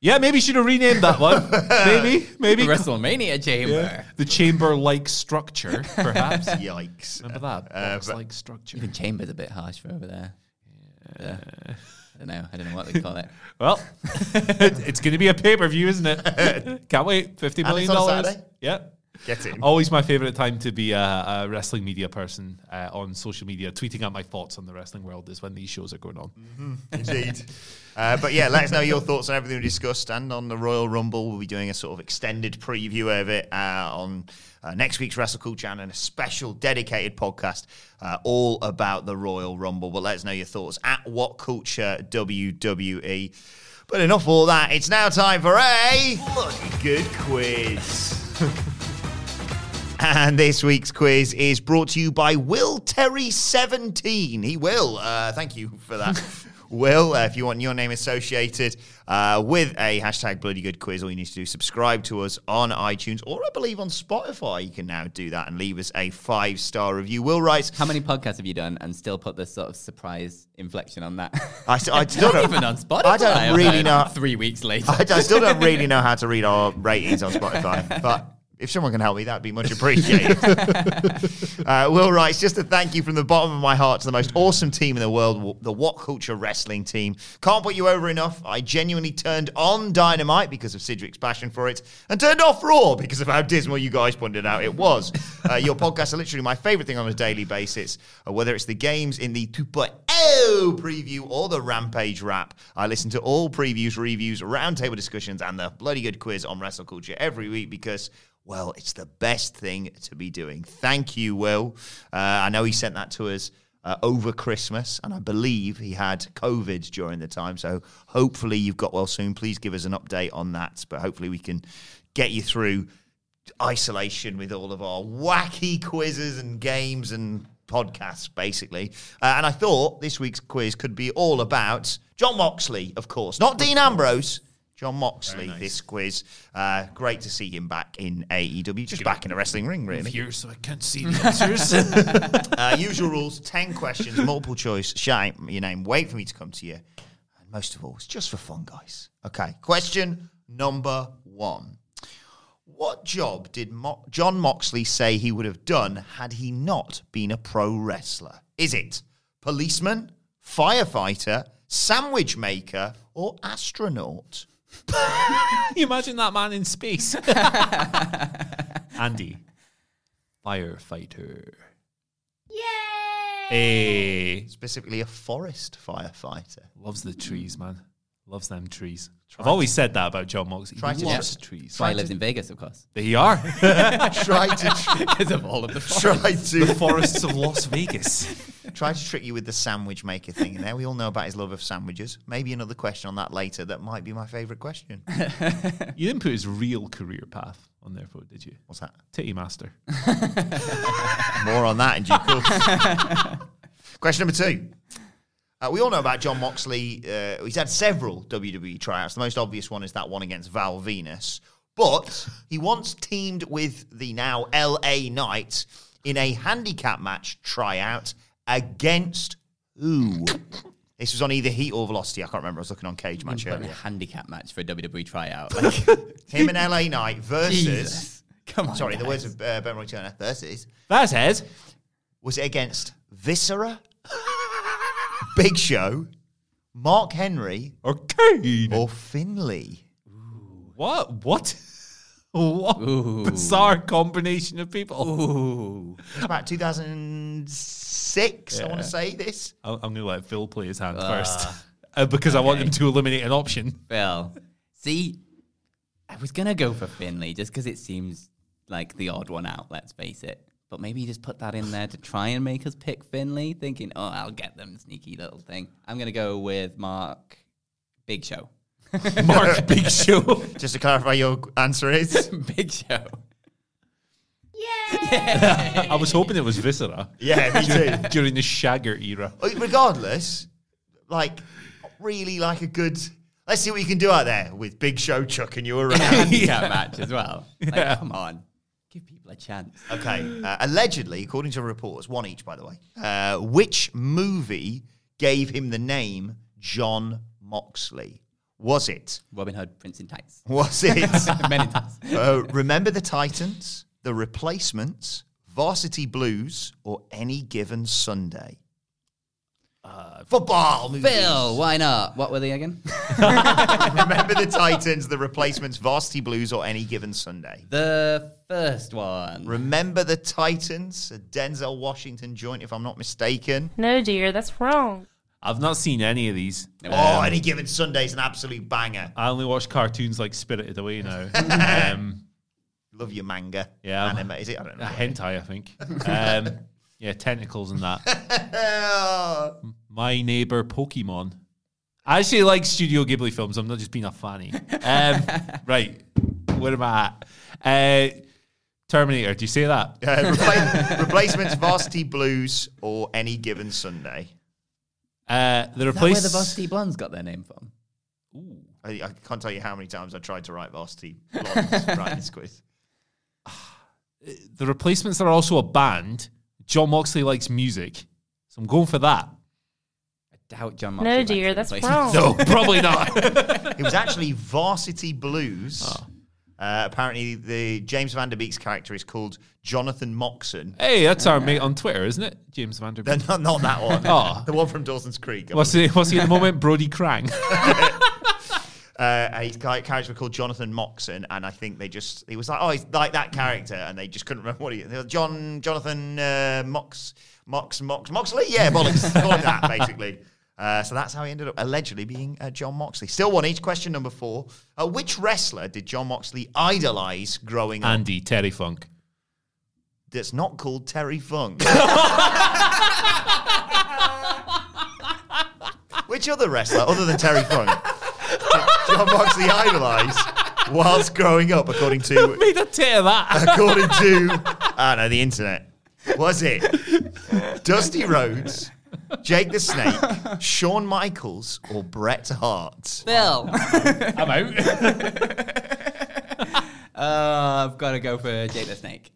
Yeah, maybe you should have renamed that one. maybe, maybe. The WrestleMania chamber. Yeah. The chamber-like structure, perhaps. Yikes. Remember that Uh, box-like structure. Even chamber's a bit harsh for over there. Yeah. I don't know. I don't know what they call it. Well, it's going to be a pay per view, isn't it? Can't wait. Fifty And it's on dollars. Saturday? Yeah. Get it. Always my favorite time to be a, a wrestling media person uh, on social media, tweeting out my thoughts on the wrestling world is when these shows are going on. Indeed. Uh, but yeah, let us know your thoughts on everything we discussed and on the Royal Rumble. We'll be doing a sort of extended preview of it uh, on uh, next week's Wrestle Culture and a special dedicated podcast uh, all about the Royal Rumble. But let us know your thoughts at What Culture WWE. But enough of all that. It's now time for a bloody good quiz. And this week's quiz is brought to you by Will Terry17. He will. Uh, thank you for that. Will, uh, if you want your name associated uh, with a hashtag bloody good quiz, all you need to do is subscribe to us on iTunes or I believe on Spotify. You can now do that and leave us a five star review. Will writes, How many podcasts have you done and still put this sort of surprise inflection on that? I, st- I still don't, even on Spotify. I don't really know. Three weeks later. I, I still don't really know how to read our ratings on Spotify, but if someone can help me, that'd be much appreciated. uh, Will writes, just a thank you from the bottom of my heart to the most awesome team in the world, the What Culture Wrestling team. Can't put you over enough. I genuinely turned on Dynamite because of Sidgwick's passion for it, and turned off Raw because of how dismal you guys pointed out it was. Uh, your podcasts are literally my favorite thing on a daily basis, uh, whether it's the games in the 2.0 preview or the Rampage wrap. I listen to all previews, reviews, roundtable discussions, and the bloody good quiz on Wrestle Culture every week because. Well, it's the best thing to be doing. Thank you, Will. Uh, I know he sent that to us uh, over Christmas, and I believe he had COVID during the time. So hopefully you've got well soon. Please give us an update on that. But hopefully we can get you through isolation with all of our wacky quizzes and games and podcasts, basically. Uh, and I thought this week's quiz could be all about Jon Moxley, of course, not Dean Ambrose. Jon Moxley, this quiz. Uh, great to see him back in AEW, just back in a wrestling ring, really. Here, so I can't see the answers. Uh, usual rules 10 questions, multiple choice. Shout out your name, wait for me to come to you. And most of all, it's just for fun, guys. Okay, question number one. What job did Mo- Jon Moxley say he would have done had he not been a pro wrestler? Is it policeman, firefighter, sandwich maker, or astronaut? You imagine that man in space? Andy, firefighter. Yay! Hey, Specifically, a forest firefighter. loves the trees, man. Loves them trees. I've always said that about Jon Moxley. Try He to loves just- trees. That's why he lives in Vegas, of course. There you are. Try to tr- Because of all of the try the forests of Las Vegas. Try to trick you with the sandwich maker thing. And there we all know about his love of sandwiches. Maybe another question on that later. That might be my favourite question. You didn't put his real career path on there, for did you? What's that? Titty Master. More on that in due course. Question number two. Uh, we all know about Jon Moxley. Uh, he's had several WWE tryouts. The most obvious one is that one against Val Venis. But he once teamed with the now LA Knight in a handicap match tryout against who? This was on either Heat or Velocity. I can't remember. I was looking on Cagematch Put a earlier. handicap match for a WWE tryout. Like, Him and LA Knight versus. Jesus. Come on. Sorry, the words of uh, Ben Roy Turner. Versus. It. Was it against Viscera, Big Show, Mark Henry, Okay. or Finlay? What? What? What Ooh. bizarre combination of people? Ooh. About 2006, I want to say this. I'm going to let Phil play his hand first uh, because I want him to eliminate an option. Well, see, I was gonna go for Finlay just because it seems like the odd one out. Let's face it. But maybe you just put that in there to try and make us pick Finlay, thinking, "Oh, I'll get them sneaky little thing." I'm gonna go with Mark Big Show. Mark Big Show. Just to clarify, your answer is Big Show. Yeah. I was hoping it was Viscera yeah, me too. during the Shagger era. Uh, Regardless, like really like a good. Let's see what you can do out there with Big Show chucking you around. handicap match as well. Like, Yeah. come on, give people a chance. Okay. Uh, allegedly, according to reports, one each, by the way, uh, which movie gave him the name Jon Moxley? Was it? Robin Hood, Prince in Tights, Was it? Men in Tights. uh, Remember the Titans, The Replacements, Varsity Blues, or Any Given Sunday? Uh, football movies. Phil, why not? What were they again? Remember the Titans, The Replacements, Varsity Blues, or Any Given Sunday? the first one. Remember the Titans, a Denzel Washington joint, if I'm not mistaken. No, dear, that's wrong. I've not seen any of these. Oh, Any Given Sunday is an absolute banger. I only watch cartoons like Spirited Away now. um, Love your manga. Yeah. Anime, is it? I don't a know. hentai, I think. Um, yeah, tentacles and that. My neighbor Pokemon. I actually like Studio Ghibli films. I'm not just being a fanny. Um, right, where am I at? Uh, Terminator. Do you say that? Uh, repla- replacements, Varsity Blues, or Any Given Sunday. Uh, the Is that where the Varsity Blondes got their name from? I, I can't tell you how many times I tried to write Varsity Blondes writing this quiz. the replacements are also a band. Jon Moxley likes music, so I'm going for that. I doubt John No, Moxley likes dear, the that's replacements. wrong. No, probably not. It was actually Varsity Blues. Uh, apparently, the James Van Der Beek's character is called Jonathan Moxon. hey, that's our mate on Twitter, isn't it? James Uh, Vanderbilt. not, not that one. Oh. The one from Dawson's Creek. What's he, what's he at the moment? Brody Krang. uh, his character was called Jonathan Moxon, and I think they just he was like, oh, he's like that character, and they just couldn't remember what he. they were, John Jonathan uh, Mox Mox Mox Moxley, yeah, bollocks, call him that basically. Uh, so that's how he ended up allegedly being uh, Jon Moxley. Still one each. Question number four: uh, Which wrestler did Jon Moxley idolize growing up? Andy Terry Funk. That's not called Terry Funk. Which other wrestler, other than Terry Funk, did Jon Moxley idolize whilst growing up, according to a tit of that. according to I don't know the internet. Was it Dusty Rhodes, Jake the Snake, Shawn Michaels, or Bret Hart? Phil. I'm out. Uh, I've got to go for Jake the Snake.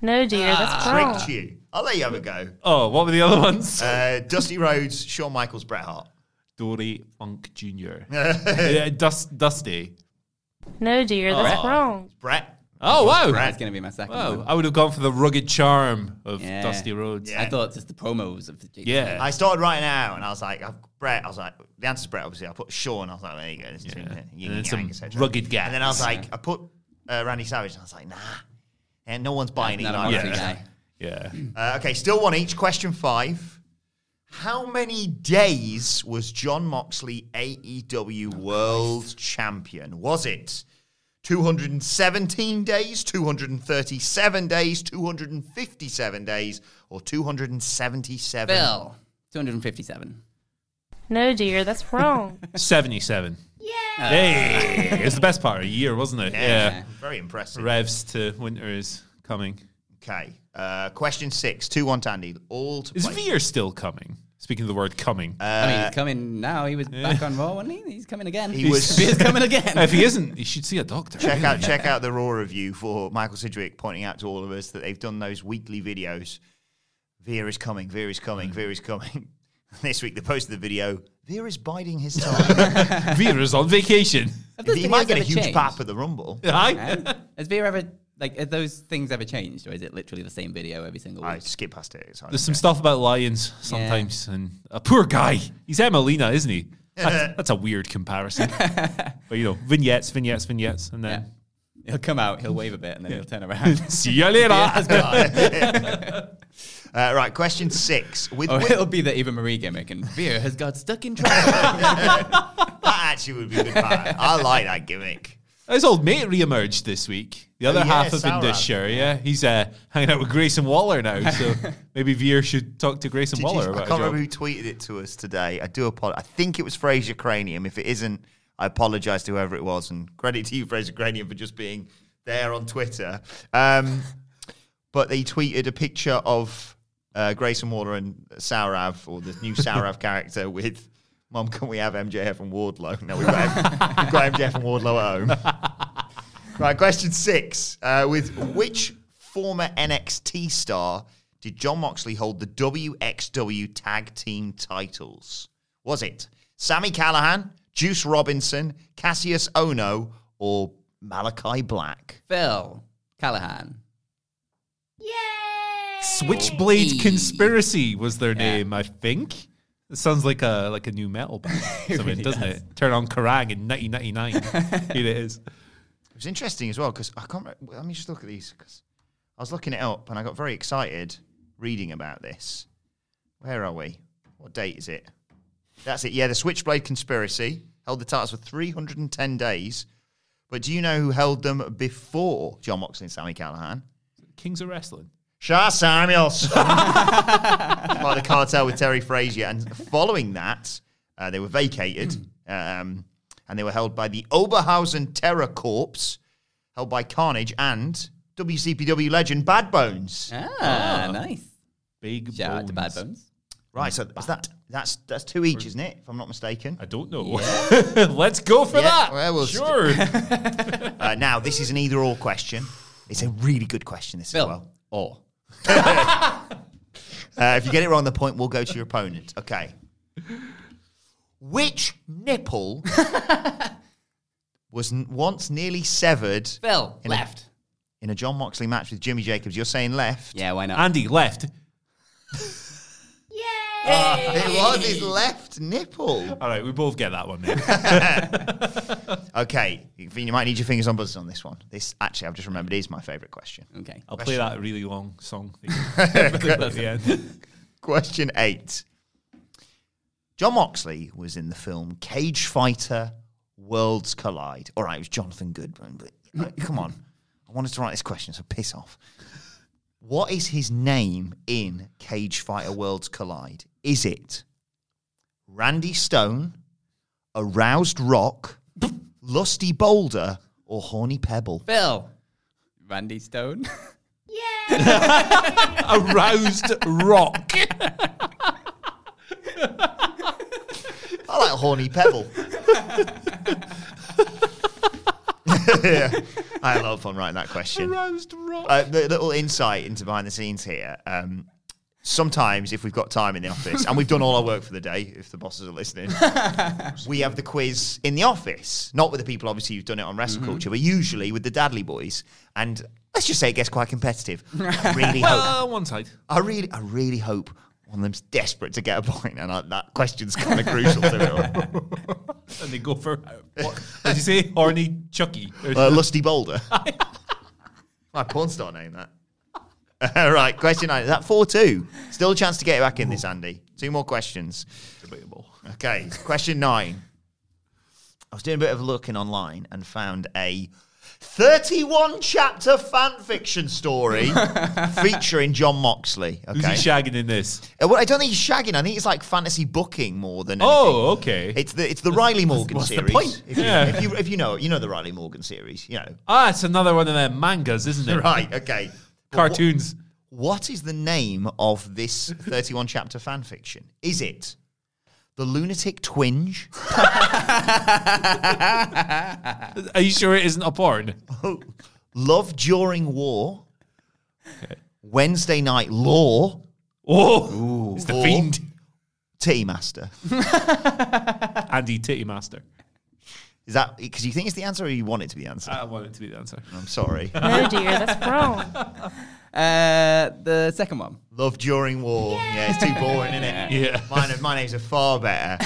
No, dear, that's wrong. Tricked you. I'll let you have a go. oh, what were the other ones? Uh, Dusty Rhodes, Shawn Michaels, Bret Hart. Dory Funk Jr. yeah, Dust, Dusty. No, dear, that's Oh. wrong. Bret. Oh wow! That's going to be my second Wow, one. I would have gone for the rugged charm of Yeah. Dusty Rhodes. I thought just the promos of the Jake Yeah. I started writing out, and I was like, I've, Bret. I was like, the answer's Bret. Obviously, I put Shawn. I was like, there you go. This is Yeah. yin And and then yang, some etc. rugged gaps. And then I was like, Yeah. I put uh, Randy Savage, and I was like, nah, and no one's buying Not it. a like Moxley guy. Yeah. Uh, okay, still one each. Question five. How many days was Jon Moxley AEW World Champion? Was it 217 days, 237 days, 257 days, or 277? Bill, 257. No, dear, that's wrong. 77. Yeah. Hey, it was the best part of a year, wasn't it? Yeah. Very impressive. Revs to winter is coming. Okay. Uh, question six. 2 1 to Andy. All to Is play. Veer still coming? Speaking of the word coming. Uh, I mean, he's coming now. He was back on Raw, wasn't he? He's coming again. He was- He's coming again. if he isn't, he should see a doctor. check out check out the raw review for Michael Sidgwick pointing out to all of us that they've done those weekly videos. Veer is coming, Veer is coming, Veer is coming. this week they posted the video. Veer is biding his time. Veer is on vacation. He might get a huge changed? pap at the Rumble. Hi. Yeah. Has Veer ever like have those things ever changed, or is it literally the same video every single week? I skip past it. It's There's some stuff about lions sometimes, and a poor guy. He's Emmalina, isn't he? That's, that's a weird comparison. but you know, vignettes, vignettes, vignettes, and then He'll come out, he'll wave a bit, and then he'll turn around. see you later. Uh, right, question six. With, or with- it'll be the Eva Marie gimmick, and Veer has got stuck in traffic. that actually would be good. Part. I like that gimmick. His old mate re-emerged this week. The other Oh, yeah, half of Saurabh. Indus yeah. He's uh, hanging out with Grayson Waller now, so maybe Veer should talk to Grayson Did Waller you- I about can't remember who tweeted it to us today. I do apologize. I think it was Fraser Cranium. If it isn't, I apologize to whoever it was. And credit to you, Fraser Cranium, for just being there on Twitter. Um, but they tweeted a picture of uh, Grayson Waller and Saurav, or the new Saurav character, with Mom, can we have MJF and Wardlow? No, we've got, we've got MJF and Wardlow at home. Right, question six. Uh, with which former NXT star did Jon Moxley hold the WXW tag team titles? Was it Sami Callihan, Juice Robinson, Kassius Ohno, or Malachi Black? Phil Callihan. Switchblade Hey. Conspiracy was their name, I think. It sounds like a like a new metal band, something, really doesn't does. it? Turn on Kerrang in 1999. Here it is. It was interesting as well because I can't. Remember, let me just look at these because I was looking it up and I got very excited reading about this. Where are we? What date is it? That's it. Yeah, the Switchblade Conspiracy held the titles for 310 days. But do you know who held them before Jon Moxley and Sami Callihan? Kings of Wrestling. Shah Samuels. Part of the cartel with Terry Frazier. And following that, uh, they were vacated um, and they were held by the Oberhausen Terror Corps, held by Carnage and WCPW legend Bad Bones. Ah, nice. Big Shout out to Bad Bones. Bones. Right, so is that that's that's two each, isn't it? If I'm not mistaken. I don't know. Let's go for Yeah, that. well, we'll sure. Uh, now, this is an either or question. It's a really good question, this Phil. as well. Or. Uh, if you get it wrong, the point will go to your opponent. Okay. Which nipple was n- once nearly severed Phil, In a- left. in a Jon Moxley match with Jimmy Jacobs? You're saying left. Yeah, why not? Andy left. It was his left nipple. All right, we both get that one. Then. Okay. You you might need your fingers on buzzers on this one. This, actually, I've just remembered, is my favourite question. okay. I'll play that really long song. thing at the end. Question eight. Jon Moxley was in the film Cage Fighter Worlds Collide. All right, it was Jonathan Goodman, but uh, come on. I wanted to write this question, so piss off. What is his name in Cage Fighter Worlds Collide? Is it Randy Stone, Aroused Rock, Lusty Boulder, or Horny Pebble? Phil. Randy Stone. Yeah. Aroused rock. I like Horny Pebble. yeah. I had a lot of fun writing that question. Aroused rock. Uh, the little insight into behind the scenes here. Um, sometimes if we've got time in the office and we've done all our work for the day, if the bosses are listening, we have the quiz in the office. Not with the people, obviously, who've done it on Wrestle Mm-hmm. Culture, but usually with the Dadley boys. And let's just say it gets quite competitive. I really hope. One side. I really, I really hope one of them's desperate to get a point, and I, that question's kind of crucial to it. all. And they go for what did you say? Horny Chucky. Uh, Lusty Boulder. My porn star name that. All right, question nine. Is that 4 2? Still a chance to get it back in this, Andy. Two more questions. Debatable. Okay, question nine. I was doing a bit of looking online and found a 31 chapter fan fiction story featuring Jon Moxley. Okay. Who's he shagging in this? Uh, well, I don't think he's shagging. I think it's like fantasy booking more than. Oh, okay. It's the it's the Riley Morgan what's the series. point? If, you, Yeah. if you if you know you know the Riley Morgan series, you know. Ah, it's another one of their mangas, isn't it? Right. Okay. Cartoons. What is the name of this 31 chapter fan fiction? Is it The Lunatic Twinge? Are you sure it isn't a porn? Love During War? Wednesday Night Law? Oh, it's the fiend. Titty Master? Andy Titty Master. Is that because you think it's the answer or you want it to be the answer? I want it to be the answer. I'm sorry. No, dear, that's wrong. Uh, the second one. Love During War. Yeah, it's too boring, isn't it? Yeah. Mine, my names are far better.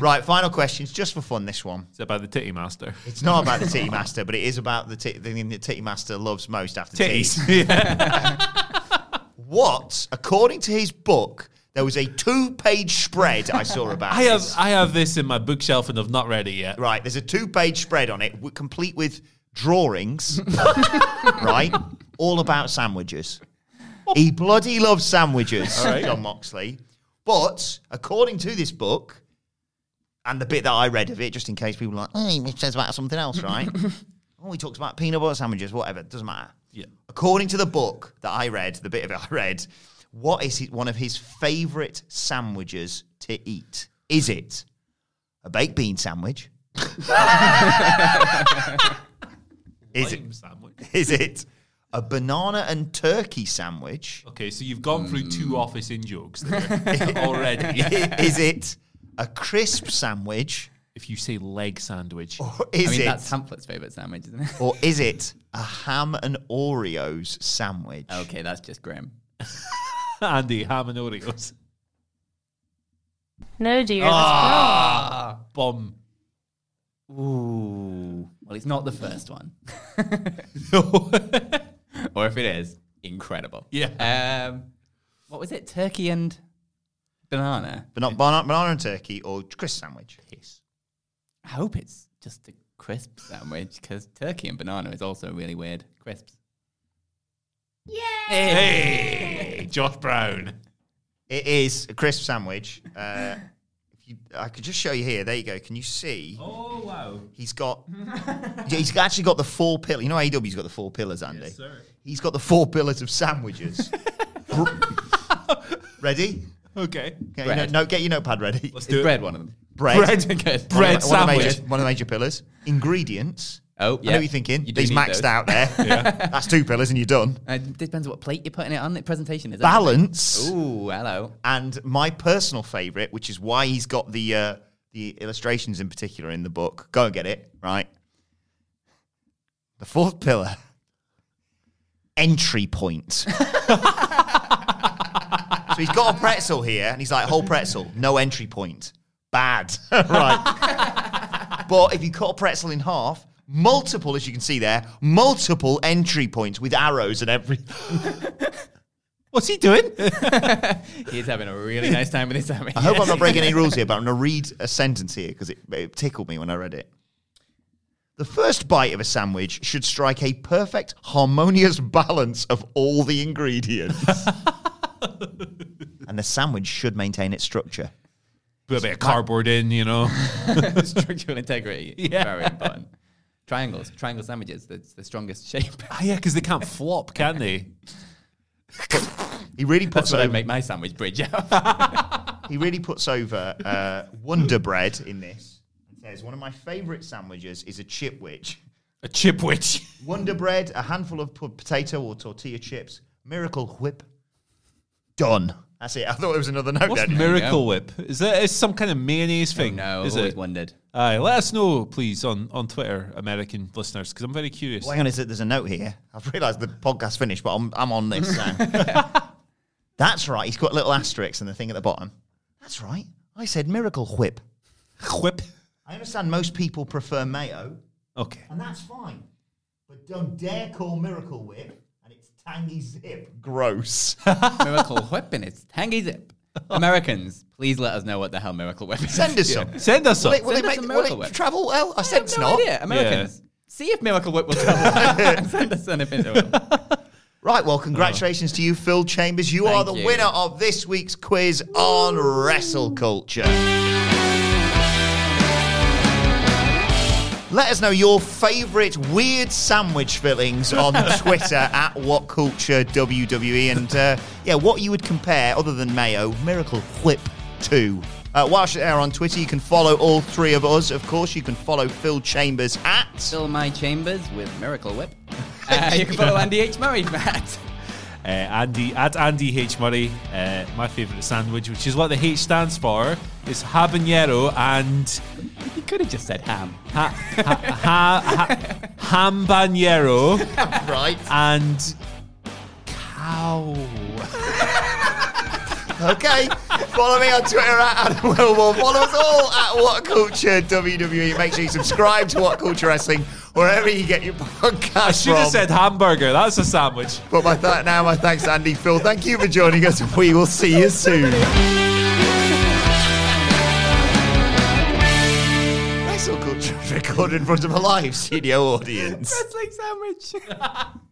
right, final questions, just for fun, this one. It's about the Titty Master. It's not about the Titty Master, but it is about the, tit the thing that Titty Master loves most after Titties. titties. yeah. What, according to his book, there was a two-page spread I saw about I have this. I have this in my bookshelf and I've not read it yet. Right, there's a two-page spread on it, w- complete with drawings, right? All about sandwiches. He bloody loves sandwiches, right. Jon Moxley. But according to this book, and the bit that I read of it, just in case people are like, hey, it says about something else, right? oh, he talks about peanut butter sandwiches, whatever, doesn't matter. Yeah. According to the book that I read, the bit of it I read, what is he, one of his favourite sandwiches to eat? Is it a baked bean sandwich? is it? Sandwich. Is it a banana and turkey sandwich? Okay, so you've gone through two mm. office in jokes there already. is it a crisp sandwich? if you say leg sandwich, Or I mean, it that's Hamlet's favourite sandwich, isn't it? or is it a ham and Oreos sandwich? okay, that's just grim. Andy ham and Oreos. No, dear, that's Ah, bomb. Ooh. Well, it's not the first one. No. or if it is, incredible. Yeah. Um, what was it? Turkey and banana? But not banana, banana and turkey or crisp sandwich. Yes. I hope it's just a crisp sandwich because turkey and banana is also really weird. Crisps. Hey, Josh Brown. It is a crisp sandwich. Uh, if you, I could just show you here. There you go. Can you see? Oh wow. He's got. Yeah, he's actually got the four pillars. You know, AEW's got the four pillars, Andy. Yes, sir. He's got the four pillars of sandwiches. Ready? Okay. Okay, Bread. no, no, get your notepad ready. Let's do bread it. one of them? Bread. Bread. Good. Bread One of the- one of sandwich. major- one of the major pillars. Ingredients. Oh, yeah. I know what you're thinking. You These maxed those. out there. yeah. That's two pillars and you're done. Uh, It depends what plate you're putting it on. The presentation is Balance. Ooh, hello. And my personal favourite, which is why he's got the uh, the illustrations in particular in the book. Go and get it, right? The fourth pillar. Entry point. so he's got a pretzel here, and he's like, whole pretzel, no entry point. Bad. right. but if you cut a pretzel in half, multiple, as you can see there, multiple entry points with arrows and everything. What's he doing? He's having a really nice time with his sandwich. I hope I'm not breaking any rules here, but I'm going to read a sentence here because it, it tickled me when I read it. The first bite of a sandwich should strike a perfect, harmonious balance of all the ingredients. and the sandwich should maintain its structure. Put a bit of cardboard in, you know. Structural integrity. Yeah. Very important. Triangles, triangle sandwiches. That's the strongest shape. Ah, yeah, because they can't flop, can they? He really puts. That's puts what I over, make my sandwich bridge out. he really puts over uh, Wonder Bread in this. And says one of my favourite sandwiches is a chipwich. A chipwich. Wonder Bread, a handful of p- potato or tortilla chips, Miracle Whip. Done. That's it. I thought it was another note. What's then. Miracle Whip? Is that is some kind of mayonnaise thing? Oh, no, is always it? wondered. Aye, let us know, please, on, on Twitter, American listeners, because I'm very curious. Well, hang on, is it, there's a note here. I've realised the podcast finished, but I'm, I'm on this now. That's right. He's got a little asterisk and the thing at the bottom. That's right. I said Miracle Whip. Whip. I understand most people prefer mayo, Okay. and that's fine. But don't dare call Miracle Whip and it's tangy zip. Gross. Miracle Whip and it's tangy zip. Americans, please let us know what the hell Miracle Whip is. Send us some. Send us Will some. it, will Send it us make some will Miracle it Whip. travel well? I I said have it's no not. idea. Americans, see if Miracle Whip will travel. Send us anything to it. Right, well, congratulations to you, Phil Chambers. You are Thank the you. winner of this week's quiz on wrestle culture. Let us know your favourite weird sandwich fillings on Twitter at WhatCultureWWE and uh, yeah, what you would compare other than mayo, Miracle Whip to. Uh, whilst you're there on Twitter, you can follow all three of us. Of course, you can follow Phil Chambers at Fill my chambers with Miracle Whip. Uh, you can follow Andy H. Murray, Matt. Uh, Andy at Andy H Murray, uh, my favourite sandwich, which is what the H stands for, is habanero and You could have just said ham. ha, ha, ha, ha, hambanero right. and cow. Okay. Follow me on Twitter at Adam Wilmore. Follow us all at What Culture WWE. Make sure you subscribe to What Culture Wrestling wherever you get your podcast I should have said hamburger. That's a sandwich. But my th- now my thanks to Andy Phil. Thank you for joining us. We will see you soon. Wrestle Culture is recorded in front of a live studio audience. Wrestling sandwich.